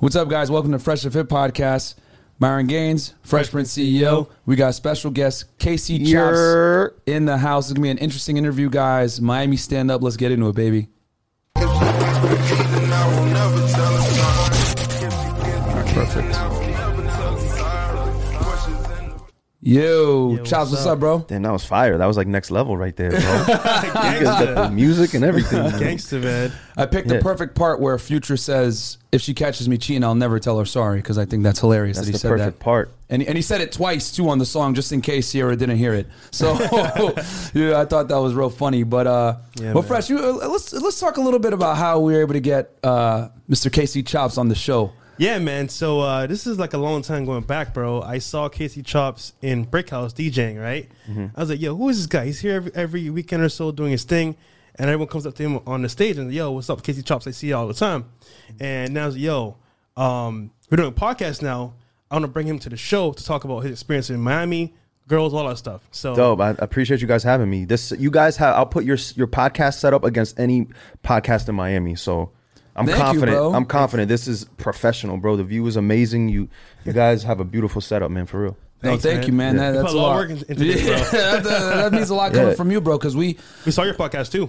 What's up, guys? Welcome to Fresh and Fit Podcast. Myron Gaines, Fresh Prince CEO. We got special guest Casey Chops in the house. It's gonna be an interesting interview, guys. Miami stand up. Let's get into it, baby. Yo, Yo, Chops, what's what's up, up? bro? Damn, that was fire. That was like next level right there, bro. you got the music and everything. man. Gangster, man. I picked the perfect part where Future says, "If she catches me cheating, I'll never tell her sorry," because I think that's hilarious That's that he the said perfect that. part. And, and he said it twice too on the song, just in case Ciara didn't hear it. So yeah, I thought that was real funny. But uh, Yeah, well, man. fresh. You, uh, let's let's talk a little bit about how we were able to get uh, Mr. Casey Chops on the show. Yeah, man. So uh, this is like a long time going back, bro. I saw Casey Chops in Brick House DJing, right? Mm-hmm. I was like, yo, who is this guy? He's here every, every weekend or so doing his thing. And everyone comes up to him on the stage and, yo, what's up, Casey Chops? I see you all the time. And now I was like, yo, um, we're doing a podcast now. I want to bring him to the show to talk about his experience in Miami, girls, all that stuff. So Dope. I I appreciate you guys having me. This, you guys have. I'll put your your podcast set up against any podcast in Miami. So I'm Thank you, confident. bro. I'm confident. This is professional, bro. The view is amazing. You you guys have a beautiful setup, man. For real. No, thank man. you, man. Yeah. That, You that's put a a lot lot. of work into this, bro. That, that means a lot coming Yeah. from you, bro. Because we, we saw your podcast too.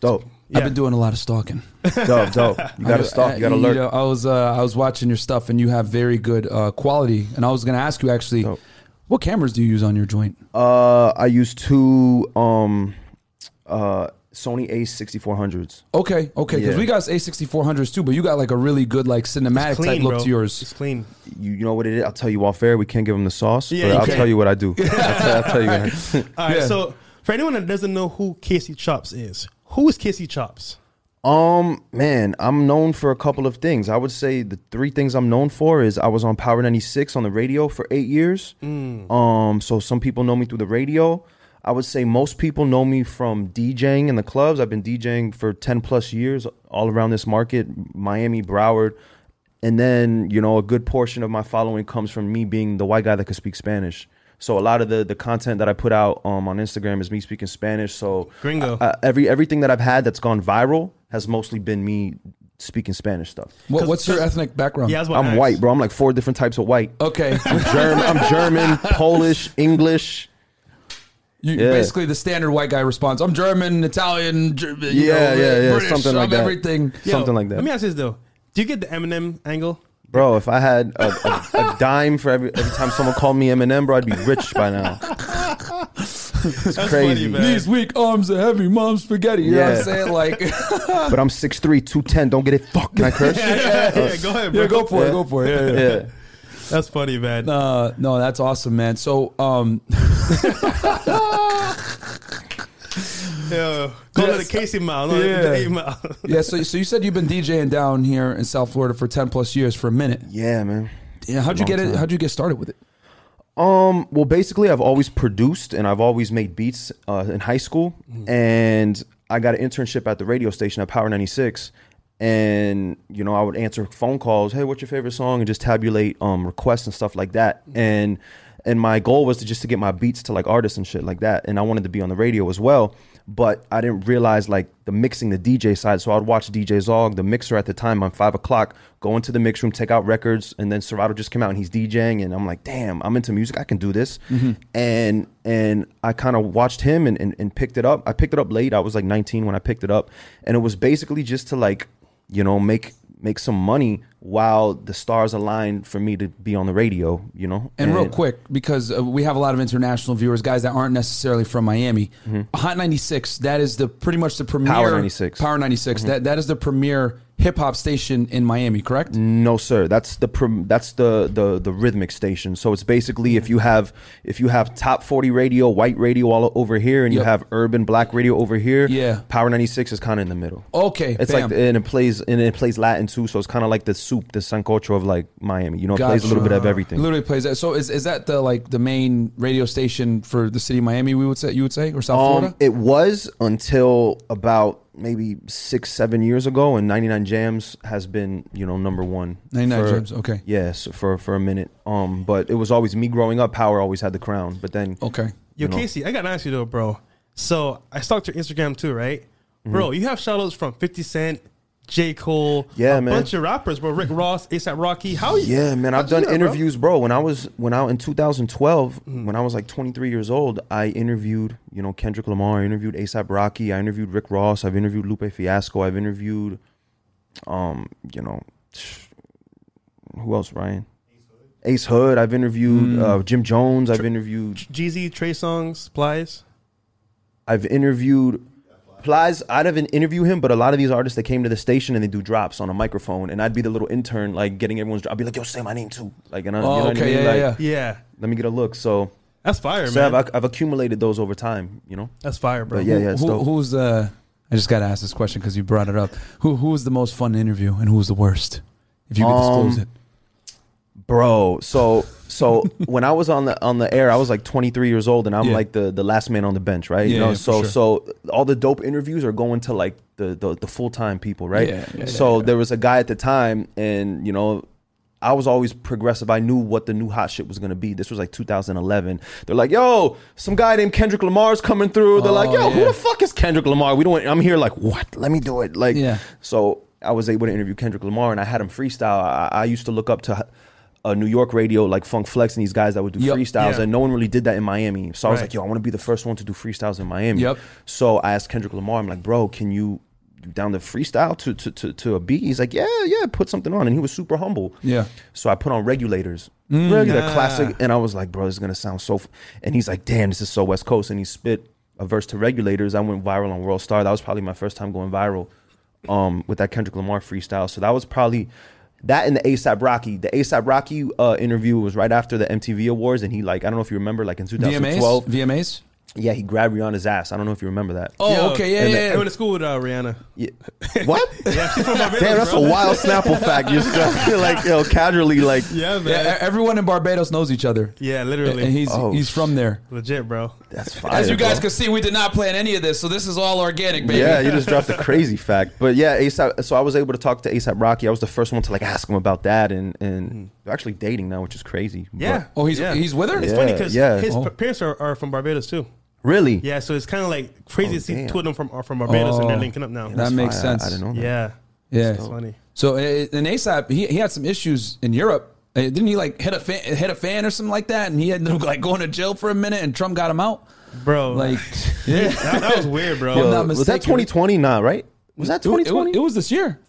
Dope. Yeah. I've been doing a lot of stalking. Dope. Dope. You gotta I- stop. You gotta uh, learn. know, I was uh, I was watching your stuff, and you have very good uh, quality. And I was going to ask you actually, Dope. what cameras do you use on your joint? Uh, I use two um, uh, Sony A6400s. Okay, okay, because Yeah. we got A6400s too, but you got like a really good like cinematic It's clean, type look bro. to yours. It's clean. You, you know what it is? I'll tell you off air. We can't give them the sauce, Yeah, but I'll can't. tell you what I do. I'll, tell, I'll tell you. What I, All right. Yeah. So for anyone that doesn't know who Casey Chops is, who is Casey Chops? Um, man, I'm known for a couple of things. I would say the three things I'm known for is I was on Power 96 on the radio for eight years. Um, so some people know me through the radio. I would say most people know me from DJing in the clubs. I've been DJing for 10 plus years all around this market, Miami, Broward. And then, you know, a good portion of my following comes from me being the white guy that could speak Spanish. So a lot of the the content that I put out um, on Instagram is me speaking Spanish. So Gringo. uh, every everything that I've had that's gone viral has mostly been me speaking Spanish stuff. What, 'Cause- what's your ethnic background? Yeah, I was about to I'm ask. white, bro. I'm like four different types of white. Okay, I'm German, I'm German, Polish, English. You, Yeah. basically the standard white guy response. I'm German, Italian, Ger- you Yeah, know, yeah, yeah, British, something like I'm that. everything. Yo, Something like that. Let me ask you this though: Do you get the Eminem angle? Bro, if I had a, a, a dime for every every time someone called me Eminem, bro, I'd be rich by now. It's crazy. funny, man. These weak arms are heavy, mom spaghetti. You know what I'm saying? Like, But I'm 6'3", 210. Don't get it fucked. Can I curse? yeah, yeah, go ahead, bro. Yeah, go for it, go for it. Yeah, yeah. Yeah. That's funny, man. Uh, no, that's awesome, man. So, um, Yeah. Call Yes. it a Casey mile, not Yeah. a Dave mile. yeah. So, so you said you've been DJing down here in South Florida for ten plus years for a minute. Yeah, man. Yeah, how'd you Long get it? How'd you get started with it? Um, well, basically, I've always produced and I've always made beats uh, in high school, and I got an internship at the radio station at Power 96. And you know, I would answer phone calls. Hey, what's your favorite song? And just tabulate um requests and stuff like that. And and my goal was to just to get my beats to like artists and shit like that. And I wanted to be on the radio as well. But I didn't realize like the mixing, the DJ side. So I'd watch DJ Zog, the mixer at the time on five o'clock, go into the mix room, take out records, and then Serato just came out and he's DJing, and I'm like, damn, I'm into music, I can do this. Mm-hmm. And and I kind of watched him and, and and picked it up. I picked it up late. I was like 19 when I picked it up, and it was basically just to like, you know, make make some money while the stars aligned for me to be on the radio. You know, And real quick, because uh, we have a lot of international viewers, guys that aren't necessarily from Miami. Hot 96, that is the pretty much the premier Power 96. Power 96. That that is the premier hip hop station in Miami, correct? No, sir. That's the that's the, the the rhythmic station. So it's basically if you have if you have top forty radio, white radio all over here, and you have urban black radio over here. Yeah. Power ninety six is kind of in the middle. Okay, It's bam. like and it plays and it plays Latin too. So it's kind of like the soup, the sancocho of like Miami. You know, it plays a little bit of everything. Literally plays that. So is, is that the like the main radio station for the city of Miami? We would say you would say or South Um, Florida. it was until about maybe six, seven years ago, and 99 Jams has been, you know, number one. 99 for- Jams, okay. Yes, for for a minute. Um, but it was always me growing up. Power always had the crown, but then Okay. Yo, you know. Casey, I gotta ask you though, bro. So I stalked your Instagram too, right? Mm-hmm. Bro, you have shout outs from 50 Cent, J. Cole, Yeah, a man. bunch of rappers, bro. Rick Ross, ASAP Rocky. How you? Yeah, man, I've done do that, bro? interviews, bro? When I was when I in 2012, Mm. when I was like 23 years old, I interviewed, you know, Kendrick Lamar, I interviewed ASAP Rocky, I interviewed Rick Ross, I've interviewed Lupe Fiasco, I've interviewed, um, you know, who else? Ryan, Ace Hood. I've interviewed Mm. uh, Jim Jones. I've interviewed. Jeezy, Trey Songz, Plies. I've interviewed. Plies, I'd have interview him, but a lot of these artists that came to the station and they do drops on a microphone, and I'd be the little intern, like getting everyone's. I'd be like, "Yo, say my name too," like, and I, you Oh, know what I mean? yeah, like, yeah. Yeah, let me get a look. So, that's fire, so man. I've, I've accumulated those over time, you know. that's fire, bro. But yeah, yeah, it's Who, who's the? I just got to ask this question because you brought it up. Who who was the most fun to interview and who was the worst? If you could disclose Um, it. Bro. So, so when I was on the on the air, I was like 23 years old, and I'm Yeah. like the the last man on the bench, right? Yeah, you know, yeah, so sure. so all the dope interviews are going to like the the, the full time people, right? So there was a guy at the time, and you know. I was always progressive. I knew what the new hot shit was gonna be. This was like 2011. They're like, "Yo, some guy named Kendrick Lamar's coming through." They're like, Oh, "Yo, who the fuck is Kendrick Lamar?" We don't. I'm here like, what? Let me do it. Like, Yeah. so I was able to interview Kendrick Lamar, and I had him freestyle. I, I used to look up to uh, New York radio, like Funk Flex, and these guys that would do Yep. freestyles, Yeah. and no one really did that in Miami. So I was Right. like, "Yo, I want to be the first one to do freestyles in Miami." Yep. So I asked Kendrick Lamar, I'm like, "Bro, can you down the freestyle to to to, to a beat?" He's like, "Yeah, yeah, put something on," and he was super humble. Yeah. So I put on regulators, regular Ah. classic, and I was like, bro, this is gonna sound so. F-. And he's like, damn, this is so West Coast, and he spit a verse to regulators. I went viral on World Star. That was probably my first time going viral, um, with that Kendrick Lamar freestyle. So that was probably that and the ASAP Rocky. The ASAP Rocky uh, interview was right after the MTV Awards, and he like, I don't know if you remember, like in VMAs. 2012, VMAs. yeah, he grabbed Rihanna's ass. I don't know if you remember that. Oh, Yo, okay, yeah, and yeah. the- I went to school with uh, Rihanna. Yeah. What? Yeah, she's from Barbados, Damn, that's bro. a wild Snapple fact. You're still, like, you know, casually like. Yeah, man. Yeah, Yeah, everyone in Barbados knows each other, Yeah, literally. and he's Oh, he's from there. Legit, bro. That's fire. As you guys bro. can see, we did not plan any of this, so this is all organic, baby. Yeah, you just dropped a crazy fact. But yeah, ASAP. So I was able to talk to ASAP Rocky. I was the first one to like ask him about that, and and hmm. they're actually dating now, which is crazy. But- Yeah. Oh, he's yeah. he's with her. It's Yeah, funny because yeah. his Oh. parents are, are from Barbados too. really? Yeah, so it's kind of like crazy Oh, to see damn. two of them from are from Barbados and they're Oh. linking up now. That That's makes fire. I- sense. I, didn't know that. Yeah, Yeah. it's funny. So in ASAP, he, he had some issues in Europe. Uh, Didn't he like hit a fan, hit a fan or something like that? And he ended up like going to jail for a minute, and Trump got him out. Bro, Like, yeah, that, that was weird, bro. If I'm not was that 2020? Nah, right? Was that it, it, 2020? it was this year.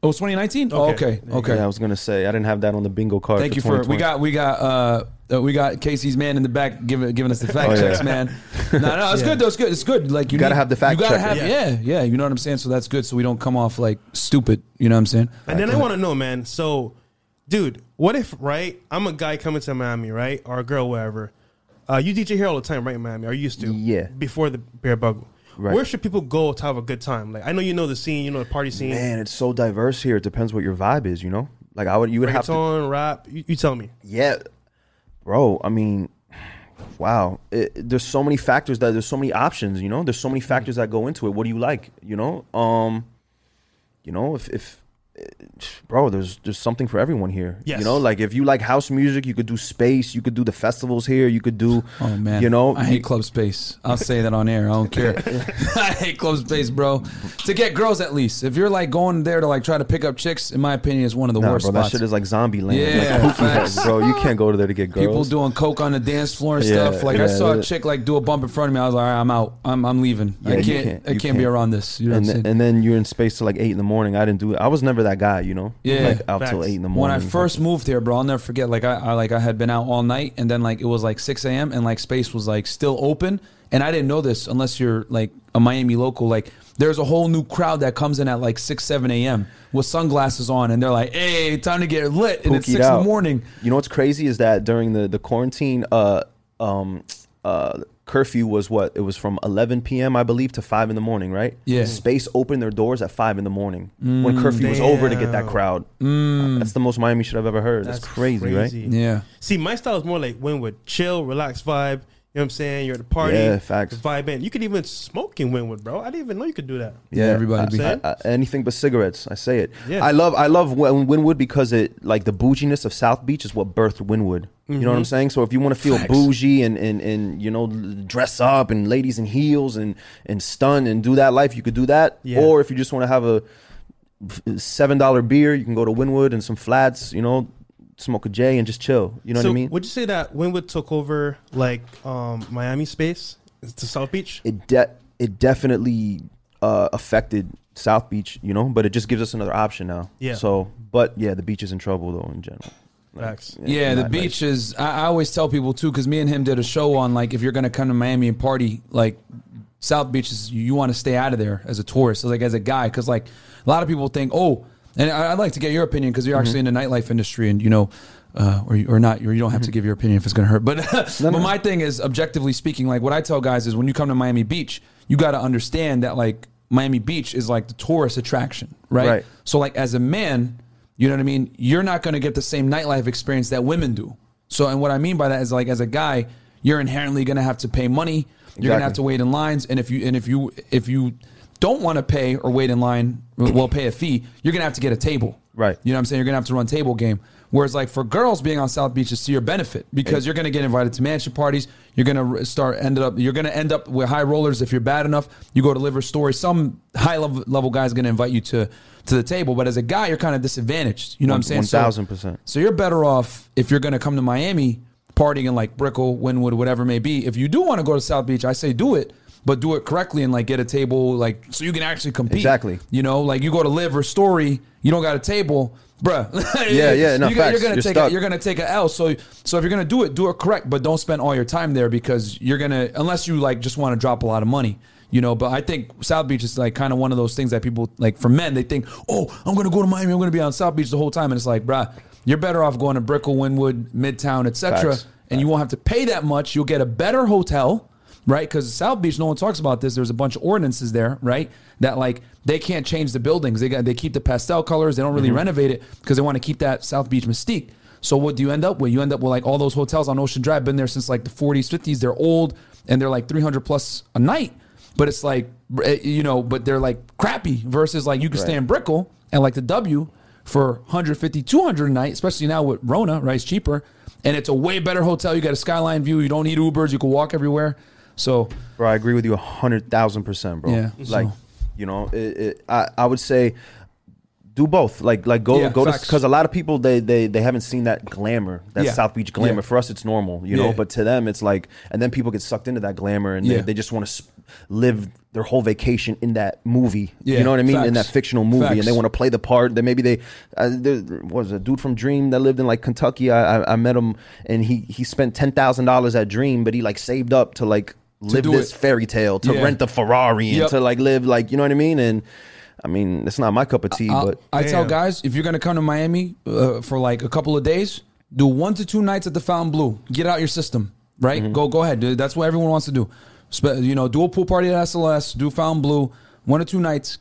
It was 2019. Oh, Okay. okay, There you okay. Yeah, I was gonna say I didn't have that on the bingo card. Thank you for we got we got uh uh, we got Casey's man in the back giving giving us the fact Oh, yeah. checks, man. No, no, it's Yeah. good though. It's good. It's good. Like you, gotta need- have the fact You gotta checker. have Yeah. yeah. yeah, You know what I'm saying. So that's good. So we don't come off like stupid. You know what I'm saying? And then I want to know, man. So, dude, what if right? I'm a guy coming to Miami, right, or a girl, wherever. Uh, you DJ here all the time, right, in Miami? Or you used to? Yeah. Before the bear bug. Right. Where should people go to have a good time? Like, I know you know the scene, you know the party scene. Man, it's so diverse here. It depends what your vibe is. You know, like I would, you would have to. Rap. You, you tell me. Yeah, bro. I mean, wow. It, there's so many factors that there's so many options. You know, there's so many factors that go into it. What do you like? You know, um, you know, if if bro, there's there's something for everyone here. Yes. You know, like if you like house music, you could do space. You could do the festivals here. You could do. Oh man, You know, I hate club space. I'll say that on air. I don't care. I hate club space, bro. To get girls, at least. If you're like going there to like try to pick up chicks, in my opinion, is one of the Nah, worst bro, that shit is like zombie land. Yeah, like, facts. heads, bro. You can't go to there to get girls. People doing coke on the dance floor and Yeah, stuff. Like I saw a chick like do a bump in front of me. I was like, all right, I'm out. I'm I'm leaving. Yeah, I can't. can't- I can't, be can't. around this. You know and what I'm saying? and then you're in space till like eight in the morning. I didn't do it. I was never that guy, you know. Yeah. like out till eight in the morning. when. I first moved here, bro, I'll never forget. Like I, I like I had been out all night, and then like it was like 6 a.m. and like space was like still open, and I didn't know this unless you're like a Miami local. Like there's a whole new crowd that comes in at like 6, 7 a.m. with sunglasses on, and they're like, "Hey, time to get lit," and it's Pookied six in the morning. You know what's crazy is that during the the quarantine, uh, um, uh, curfew was what it was from 11 p.m. I believe to five in the morning, right? Yeah. Space opened their doors at five in the morning when curfew was over to get that crowd. Mm. That's the most Miami shit I've ever heard. That's, crazy, right? Yeah. See, my style is more like Wynwood, chill, relaxed vibe. You know what I'm saying? You're at the party, Yeah, facts. vibe in. You could even smoke in Wynwood, bro. I didn't even know you could do that. Yeah, everybody I- be- I- I- anything but cigarettes. I say it. Yeah. I love I love Wynwood because it like the bouginess of South Beach is what birthed Wynwood. You know what I'm saying? So if you want to feel Facts. bougie and, and and you know dress up and ladies in heels and and stun and do that life, you could do that. Yeah. Or if you just want to have a seven dollar beer. You can go to Wynwood and some flats. You know, smoke a J and just chill. You know so what I mean? Would you say that Wynwood took over like um, Miami space to South Beach? it de- it definitely uh, affected South Beach, you know, but it just gives us another option now. Yeah. So, but yeah, the beach is in trouble though in general. Like, Facts. Yeah, the not beach nice. is. I, I always tell people too, because me and him did a show on like if you're gonna come to Miami and party, like South Beach is you, you want to stay out of there as a tourist, so, like as a guy, because like a lot of people think, oh, and I, I'd like to get your opinion because you're actually in the nightlife industry, and you know. Uh, or, you- or not, or you don't have to give your opinion if it's going to hurt. But, but my thing is, objectively speaking, like what I tell guys is when you come to Miami Beach, you got to understand that like Miami Beach is like the tourist attraction, right? Right. So like as a man, you know what I mean? You're not going to get the same nightlife experience that women do. So and what I mean by that is like as a guy, you're inherently going to have to pay money. You're going to have to wait in lines and if you and if you if you don't want to pay or wait in line, well pay a fee, you're going to have to get a table. Right. You know what I'm saying? You're going to have to run table game. Whereas like for girls being on South Beach is to your benefit because you're going to get invited to mansion parties. You're going to start ended up you're going to end up with high rollers if you're bad enough. You go to LIV or Story. Some high level level guy is going to invite you to to the table, but as a guy, you're kind of disadvantaged. You know what I'm saying? One So- thousand percent. so you're better off if you're going to come to Miami, partying in like Brickell, Wynwood, whatever it may be. If you do want to go to South Beach, I say do it, but do it correctly and like get a table, like so you can actually compete. Exactly. You know, like you go to LIV or Story, you don't got a table, bruh. Yeah, yeah, no, you, facts. You're gonna You're take stuck. a, you're gonna take a L. So so if you're gonna do it, do it correct, but don't spend all your time there because you're gonna unless you like just want to drop a lot of money. You know, but I think South Beach is like kind of one of those things that people like for men, they think, oh, I'm gonna go to Miami, I'm gonna be on South Beach the whole time. And it's like, bruh, you're better off going to Brickell, Wynwood, Midtown, etc. Facts. And you won't have to pay that much. You'll get a better hotel, right? Because South Beach, no one talks about this. There's a bunch of ordinances there, right? That like they can't change the buildings. They got they keep the pastel colors. They don't really renovate it because they want to keep that South Beach mystique. So what do you end up with? You end up with like all those hotels on Ocean Drive, been there since like the 40s, 50s. They're old and they're like 300 plus a night. But it's like eh, you know, but they're like crappy versus like you can stay in Brickell and like the W for 150, 200 a night, especially now with Rona, right? It's cheaper. And it's a way better hotel. You got a skyline view. You don't need Ubers. You can walk everywhere. So Bro, I agree with you a hundred thousand percent, bro. Yeah, Like, so- you know, it, it, I I would say do both. Like like go Yeah, go to because a lot of people they they they haven't seen that glamour, that Yeah. South Beach glamour. Yeah. For us, it's normal, you know. But to them, it's like, and then people get sucked into that glamour, and they, they just want to sp- live their whole vacation in that movie. Yeah, You know what I mean? In that fictional movie, Facts. and they want to play the part. That maybe they uh, there was a dude from Dream that lived in like Kentucky. I I, I met him, and he he spent ten thousand dollars at Dream, but he like saved up to like live this it. fairy tale to Yeah. rent the Ferrari and Yep. to like live like you know what I mean. And I mean, it's not my cup of tea, I'll- but I tell guys, if you're gonna come to Miami uh, for like a couple of days, do one to two nights at the Fontainebleau. Get out your system, right? Mm-hmm. Go go ahead. dude. That's what everyone wants to do. Spe- you know, do a pool party at SLS, do Fontainebleau, one or two nights.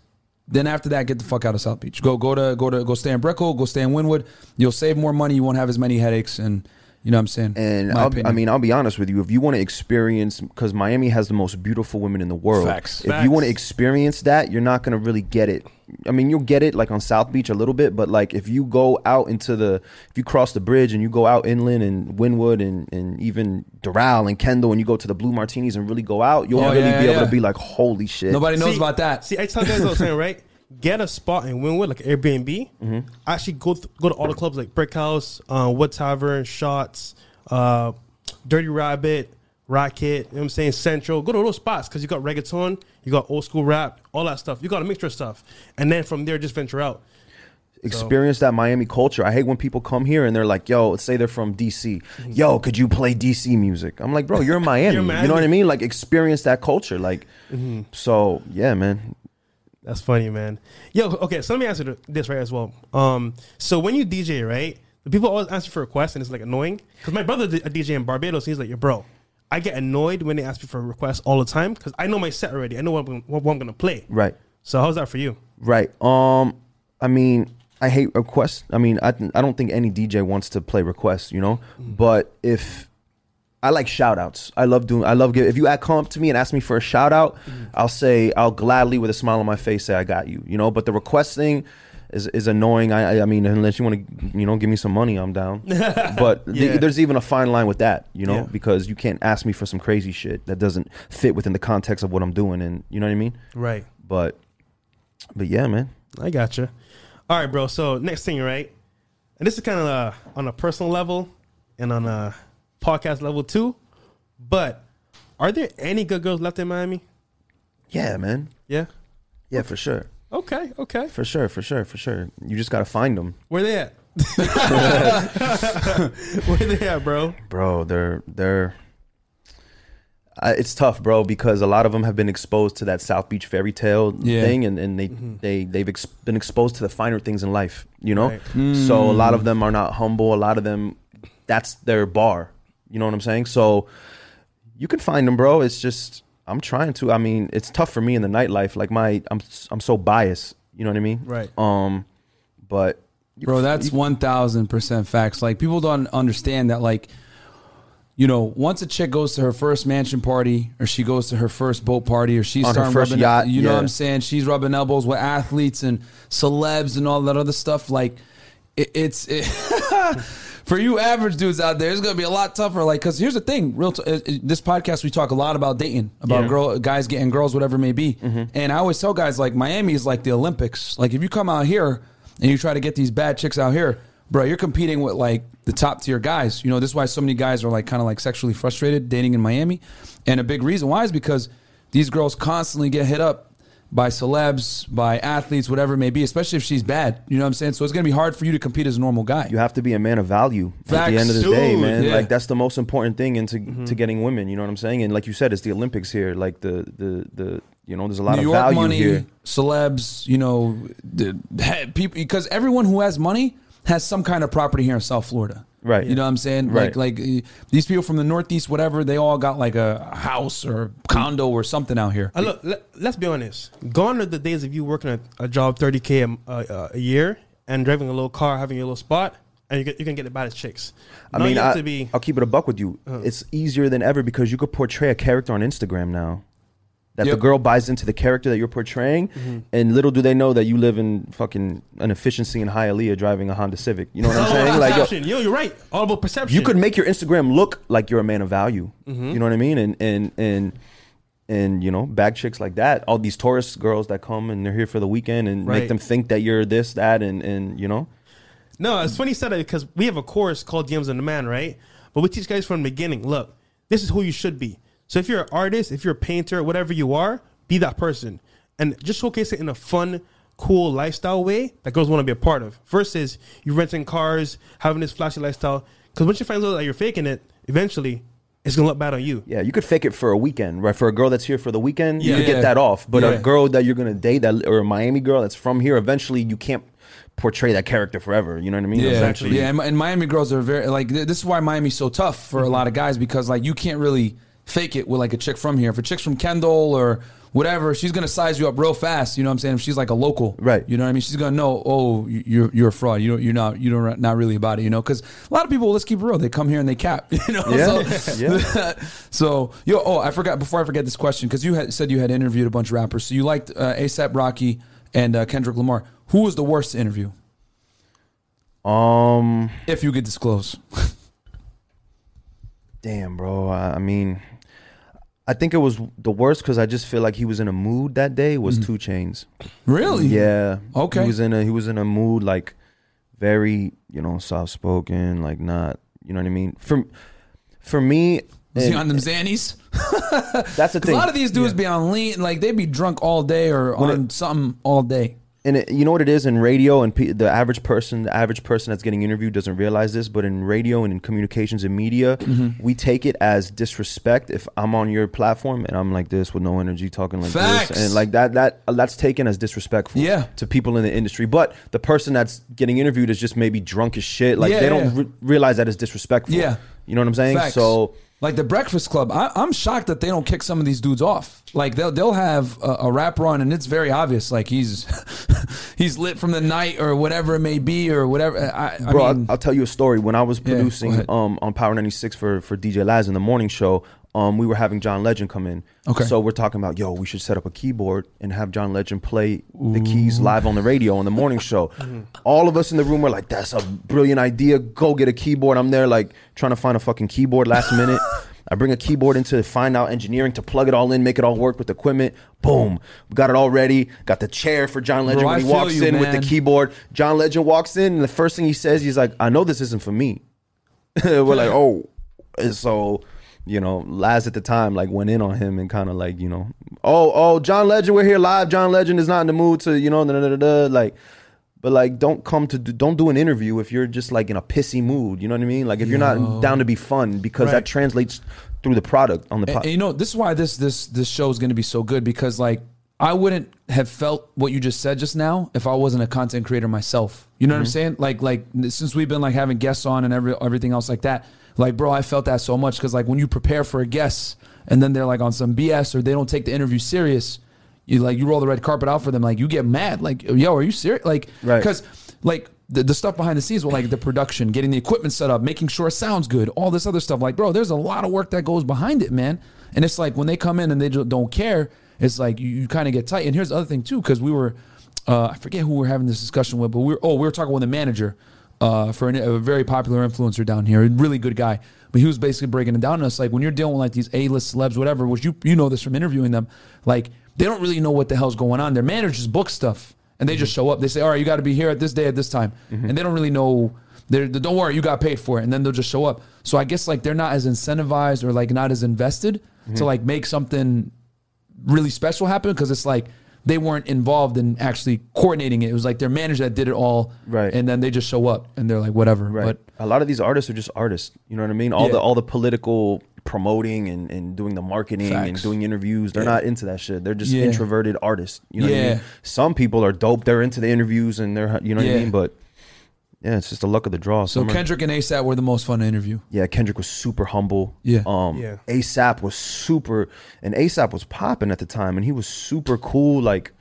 Then after that, get the fuck out of South Beach. Go go to go to go stay in Brickell, go stay in Wynwood. You'll save more money. You won't have as many headaches, and you know what I'm saying. And I'll. I mean, I'll be honest with you. If you want to experience, because Miami has the most beautiful women in the world. Facts. If you want to experience that, you're not going to really get it. I mean, you'll get it like on South Beach a little bit, but like if you go out into the, if you cross the bridge and you go out inland and Wynwood and, and even Doral and Kendall and you go to the Blue Martinis and really go out, you'll Oh, really yeah, be able to be like, holy shit. Nobody knows See- about that. See, I tell you guys I'm saying, right? Get a spot in Wynwood, like Airbnb. Mm-hmm. Actually, go th- go to all the clubs like Brick House, uh, Wood Tavern, Shots, uh, Dirty Rabbit, Rocket. You know what I'm saying? Central. Go to those spots because you got reggaeton, you got old school rap, all that stuff. You got a mixture of stuff, and then from there, just venture out. experience that Miami culture. I hate when people come here and they're like, "Yo, let's say they're from DC. Yo, could you play DC music?" I'm like, "Bro, you're in Miami. You're You know what I mean? Like, experience that culture. Like, so yeah, man. That's funny, man. Yo, okay, so let me answer this right as well. Um, so when you DJ, right, the people always ask you for requests, and it's like annoying. Because my brother a DJ in Barbados, he's like, "Yo, bro, I get annoyed when they ask me for requests all the time because I know my set already. I know what I'm, gonna- what, what I'm gonna play. Right, So how's that for you? right. Um, I mean, I hate requests. I mean, I I don't think any DJ wants to play requests. You know, but if I like shout outs. I love doing I love give if you add come up to me and ask me for a shout out, I'll say I'll gladly with a smile on my face say I got you, you know, but the request thing is is annoying. I I- mean unless you want to you know give me some money, I'm down. but the- there's even a fine line with that, you know, Yeah. because you can't ask me for some crazy shit that doesn't fit within the context of what I'm doing and you know what I mean? Right. But but yeah, man. I gotcha. All right, bro. So next thing, right? And this is kind of uh, on a personal level and on a podcast level two. But are there any good girls left in Miami? Yeah, man. Yeah. Yeah, for sure. Okay. Okay. For sure, for sure, for sure. You just got to find them. Where they at? Where they at, bro? Bro, they're they're I, it's tough, bro, because a lot of them have been exposed to that South Beach fairy tale Yeah. thing, and, and they mm-hmm. they they've ex- been exposed to the finer things in life, you know. Right. So a lot of mm. them are not humble. A lot of them, that's their bar. You know what I'm saying? So you can find them, bro. It's just I'm trying to. I mean, it's tough for me in the nightlife. Like my, I'm I'm so biased. You know what I mean? Right. Um, but Bro, that's one thousand percent facts. Like people don't understand that. Like, you know, once a chick goes to her first mansion party, or she goes to her first boat party, or she's On starting rubbing, yacht, you know what. I'm saying? She's rubbing elbows with athletes and celebs and all that other stuff. Like, it, it's it, for you average dudes out there. It's gonna be a lot tougher. Like, because here's the thing: real. T- uh, uh, this podcast we talk a lot about dating, about Yeah. girl guys getting girls, whatever it may be. Mm-hmm. And I always tell guys like Miami is like the Olympics. Like if you come out here and you try to get these bad chicks out here, bro, you're competing with like the top tier guys. You know, this is why so many guys are like kind of like sexually frustrated dating in Miami. And a big reason why is because these girls constantly get hit up by celebs, by athletes, whatever it may be, especially if she's bad. You know what I'm saying? So it's gonna be hard for you to compete as a normal guy. you have to be a man of value at the end of the day, man. yeah. Like that's the most important thing into to mm-hmm. getting women. You know what I'm saying? And like you said, it's the Olympics here. Like the the the you know, there's a lot New of York value money, here. celebs, you know, the, people because everyone who has money has some kind of property here in South Florida. Right. You know what I'm saying? Right. Like like uh, these people from the Northeast, whatever, they all got like a house or condo or something out here. Uh, look, let, let's be honest. Gone are the days of you working a, a job 30K a, a, a year and driving a little car, having your little spot, and you, get, you can get the baddest chicks. I Now mean, you have I, to be. I'll keep it a buck with you. Uh-huh. It's easier than ever because you could portray a character on Instagram now. That Yep. the girl buys into the character that you're portraying, Mm-hmm. and little do they know that you live in fucking an efficiency in Hialeah driving a Honda Civic. You know what I'm Oh, saying? Like, perception. yo, you're right. All about perception. you could make your Instagram look like you're a man of value. Mm-hmm. You know what I mean? And and and and you know, bag chicks like that. All these tourist girls that come and they're here for the weekend and Right. make them think that you're this, that, and and you know. No, it's funny you said that because we have a course called DMs on Demand, right? But we teach guys from the beginning. Look, this is who you should be. So if you're an artist, if you're a painter, whatever you are, be that person, and just showcase it in a fun, cool lifestyle way that girls want to be a part of. Versus you renting cars, having this flashy lifestyle. Because once you find out that you're faking it, eventually it's gonna look bad on you. Yeah, you could fake it for a weekend, right? For a girl that's here for the weekend, you Yeah. could Yeah. get that off. But Yeah. a girl that you're gonna date, that or a Miami girl that's from here, eventually you can't portray that character forever. You know what I mean? Yeah, Eventually, yeah, and, and Miami girls are very like this is why Miami's so tough for a lot of guys because like you can't really fake it with like a chick from here. If a chick's from Kendall or whatever, she's gonna size you up real fast. You know what I'm saying? If she's like a local, Right. You know what I mean? She's gonna know, oh, you- you're you're a fraud. You don't, you're not you don't not really about it. You know? Because a lot of people, let's keep it real, they come here and they cap. You know? Yeah. So, so yo, oh, I forgot before I forget this question because you had said you had interviewed a bunch of rappers. So you liked uh, ASAP Rocky and uh, Kendrick Lamar. Who was the worst to interview? Um, If you could disclose. damn, bro. I mean, I think it was the worst because I just feel like he was in a mood that day. Was mm-hmm. 2 Chainz? Really? Yeah. Okay. He was in a he was in a mood like very you know soft spoken, like not you know what I mean. For for me, Was he on them Xannies? that's the Because a lot of these dudes be on lean, like they'd be drunk all day or on something all day. And it, you know what it is in radio and pe- the average person the average person that's getting interviewed doesn't realize this but in radio and in communications and media Mm-hmm. we take it as disrespect if i'm on your platform and i'm like this with no energy talking like Facts. this and like that that that's taken as disrespectful Yeah. to people in the industry but the person that's getting interviewed is just maybe drunk as shit like Yeah, they don't yeah. re- realize that it's disrespectful Yeah. you know what i'm saying Facts. so Like the Breakfast Club, I, I'm shocked that they don't kick some of these dudes off. Like they'll they'll have a, a rap run, and it's very obvious. Like he's he's lit from the night or whatever it may be or whatever. I, I bro, mean, I'll, I'll tell you a story. When I was producing ahead. um, on Power 96 for, for DJ Laz in the morning show, um, we were having John Legend come in. Okay. So we're talking about, yo, we should set up a keyboard and have John Legend play the keys live on the radio on the morning show. All of us in the room were like, that's a brilliant idea. Go get a keyboard. I'm there like trying to find a fucking keyboard last minute. I bring a keyboard into find out engineering to plug it all in, make it all work with equipment. Boom, we got it all ready. Got the chair for John Legend Bro, when he walks you, in with the keyboard. John Legend walks in, and the first thing he says, he's like, "I know this isn't for me." We're like, "Oh," and so you know, Laz at the time like went in on him and kind of like you know, "Oh, oh, John Legend, we're here live. John Legend is not in the mood to you know, da, da, da, da, like." But like, don't come to do, don't do an interview if you're just like in a pissy mood. You know what I mean? Like if you're not down to be fun because Right. that translates through the product on the. And, and you know, this is why this this this show is going to be so good because like I wouldn't have felt what you just said just now if I wasn't a content creator myself. You know what I'm mm-hmm. saying? Like like since we've been like having guests on and every everything else like that, like bro, I felt that so much because like when you prepare for a guest and then they're like on some BS or they don't take the interview serious, you like you roll the red carpet out for them, like you get mad, like yo, are you serious? Like Right. because like the, the stuff behind the scenes, well, like the production, getting the equipment set up, making sure it sounds good, all this other stuff. Like, bro, there's a lot of work that goes behind it, man. And it's like when they come in and they just don't care, it's like you, you kind of get tight. And here's the other thing too, because we were, uh, I forget who we are having this discussion with, but we are oh, we were talking with the manager uh, for an, a very popular influencer down here, a really good guy. But he was basically breaking it down to us, like when you're dealing with like these A-list celebs, whatever, which you you know this from interviewing them, like they don't really know what the hell's going on. Their managers book stuff and they just mm-hmm. show up. They say, "All right, you got to be here at this day at this time," mm-hmm. and they don't really know. They're, they don't worry, you got paid for it, and then they'll just show up. So I guess like they're not as incentivized or like not as invested to mm-hmm. like make something really special happen because it's like they weren't involved in actually coordinating it. It was like their manager that did it all, Right. And then they just show up and they're like, whatever. Right. But a lot of these artists are just artists. You know what I mean? All Yeah. the all the political promoting and, and doing the marketing and doing interviews. They're Yeah. not into that shit. They're just Yeah. introverted artists. You know what I mean? Some people are dope. They're into the interviews and they're you know what I mean? But yeah, it's just the luck of the draw. so Some are- Kendrick and ASAP were the most fun to interview. yeah, Kendrick was super humble. Yeah. Um Yeah. ASAP was super and ASAP was popping at the time and he was super cool. Like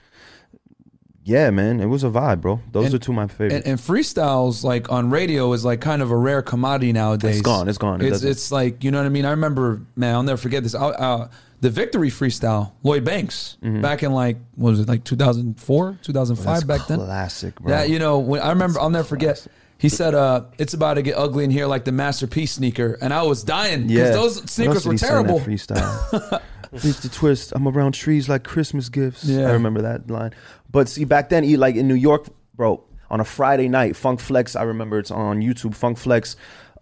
yeah, man, it was a vibe, bro. Those And- are two of my favorites. And, and freestyles like on radio is like kind of a rare commodity nowadays. It's gone, it's gone. It It's, doesn't- it's like you know what I mean. I remember, man. I'll never forget this. I, uh, the victory freestyle, Lloyd Banks, back in like what was it like 2004, 2005 That's back then. classic, bro. That you know, when I remember, I'll never forget. He said, uh, "It's about to get ugly in here, like the masterpiece sneaker," and I was dying because Yeah, those sneakers were he say in that terrible. Freestyle. It's the twist. I'm around trees like Christmas gifts. Yeah. I remember that line. But see, back then, like in New York, bro, on a Friday night, Funk Flex. I remember it's on YouTube. Funk Flex.